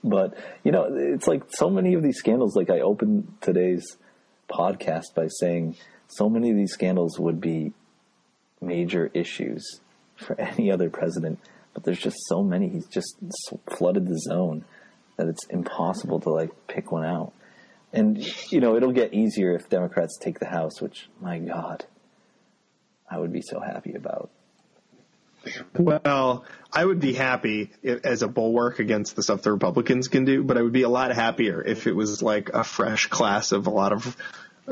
But you know, it's like so many of these scandals. Like I opened today's podcast by saying so many of these scandals would be major issues for [LAUGHS] any other president, but there's just so many. He's just flooded the zone that it's impossible to like pick one out. And you know, it'll get easier if Democrats take the House, which my God, I would be so happy about. Well, I would be happy as a bulwark against the stuff the Republicans can do, but I would be a lot happier if it was like a fresh class of a lot of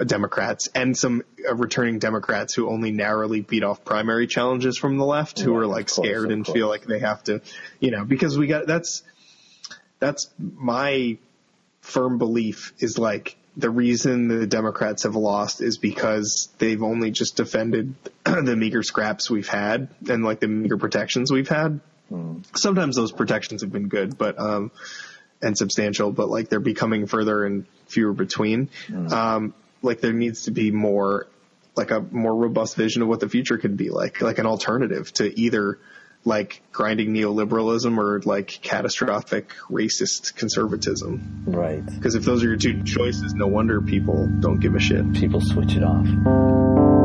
Democrats and some uh, returning Democrats who only narrowly beat off primary challenges from the left, who Right, are like course, scared and course. feel like they have to, you know, because we got that's that's my firm belief is like the reason the Democrats have lost is because they've only just defended [CLEARS THROAT] the meager scraps we've had and like the meager protections we've had. Sometimes those protections have been good, but um, and substantial, but like they're becoming further and fewer between. Um, like there needs to be more, like a more robust vision of what the future could be like, like an alternative to either like grinding neoliberalism or like catastrophic racist conservatism. Right. Because if those are your two choices, no wonder people don't give a shit. People switch it off.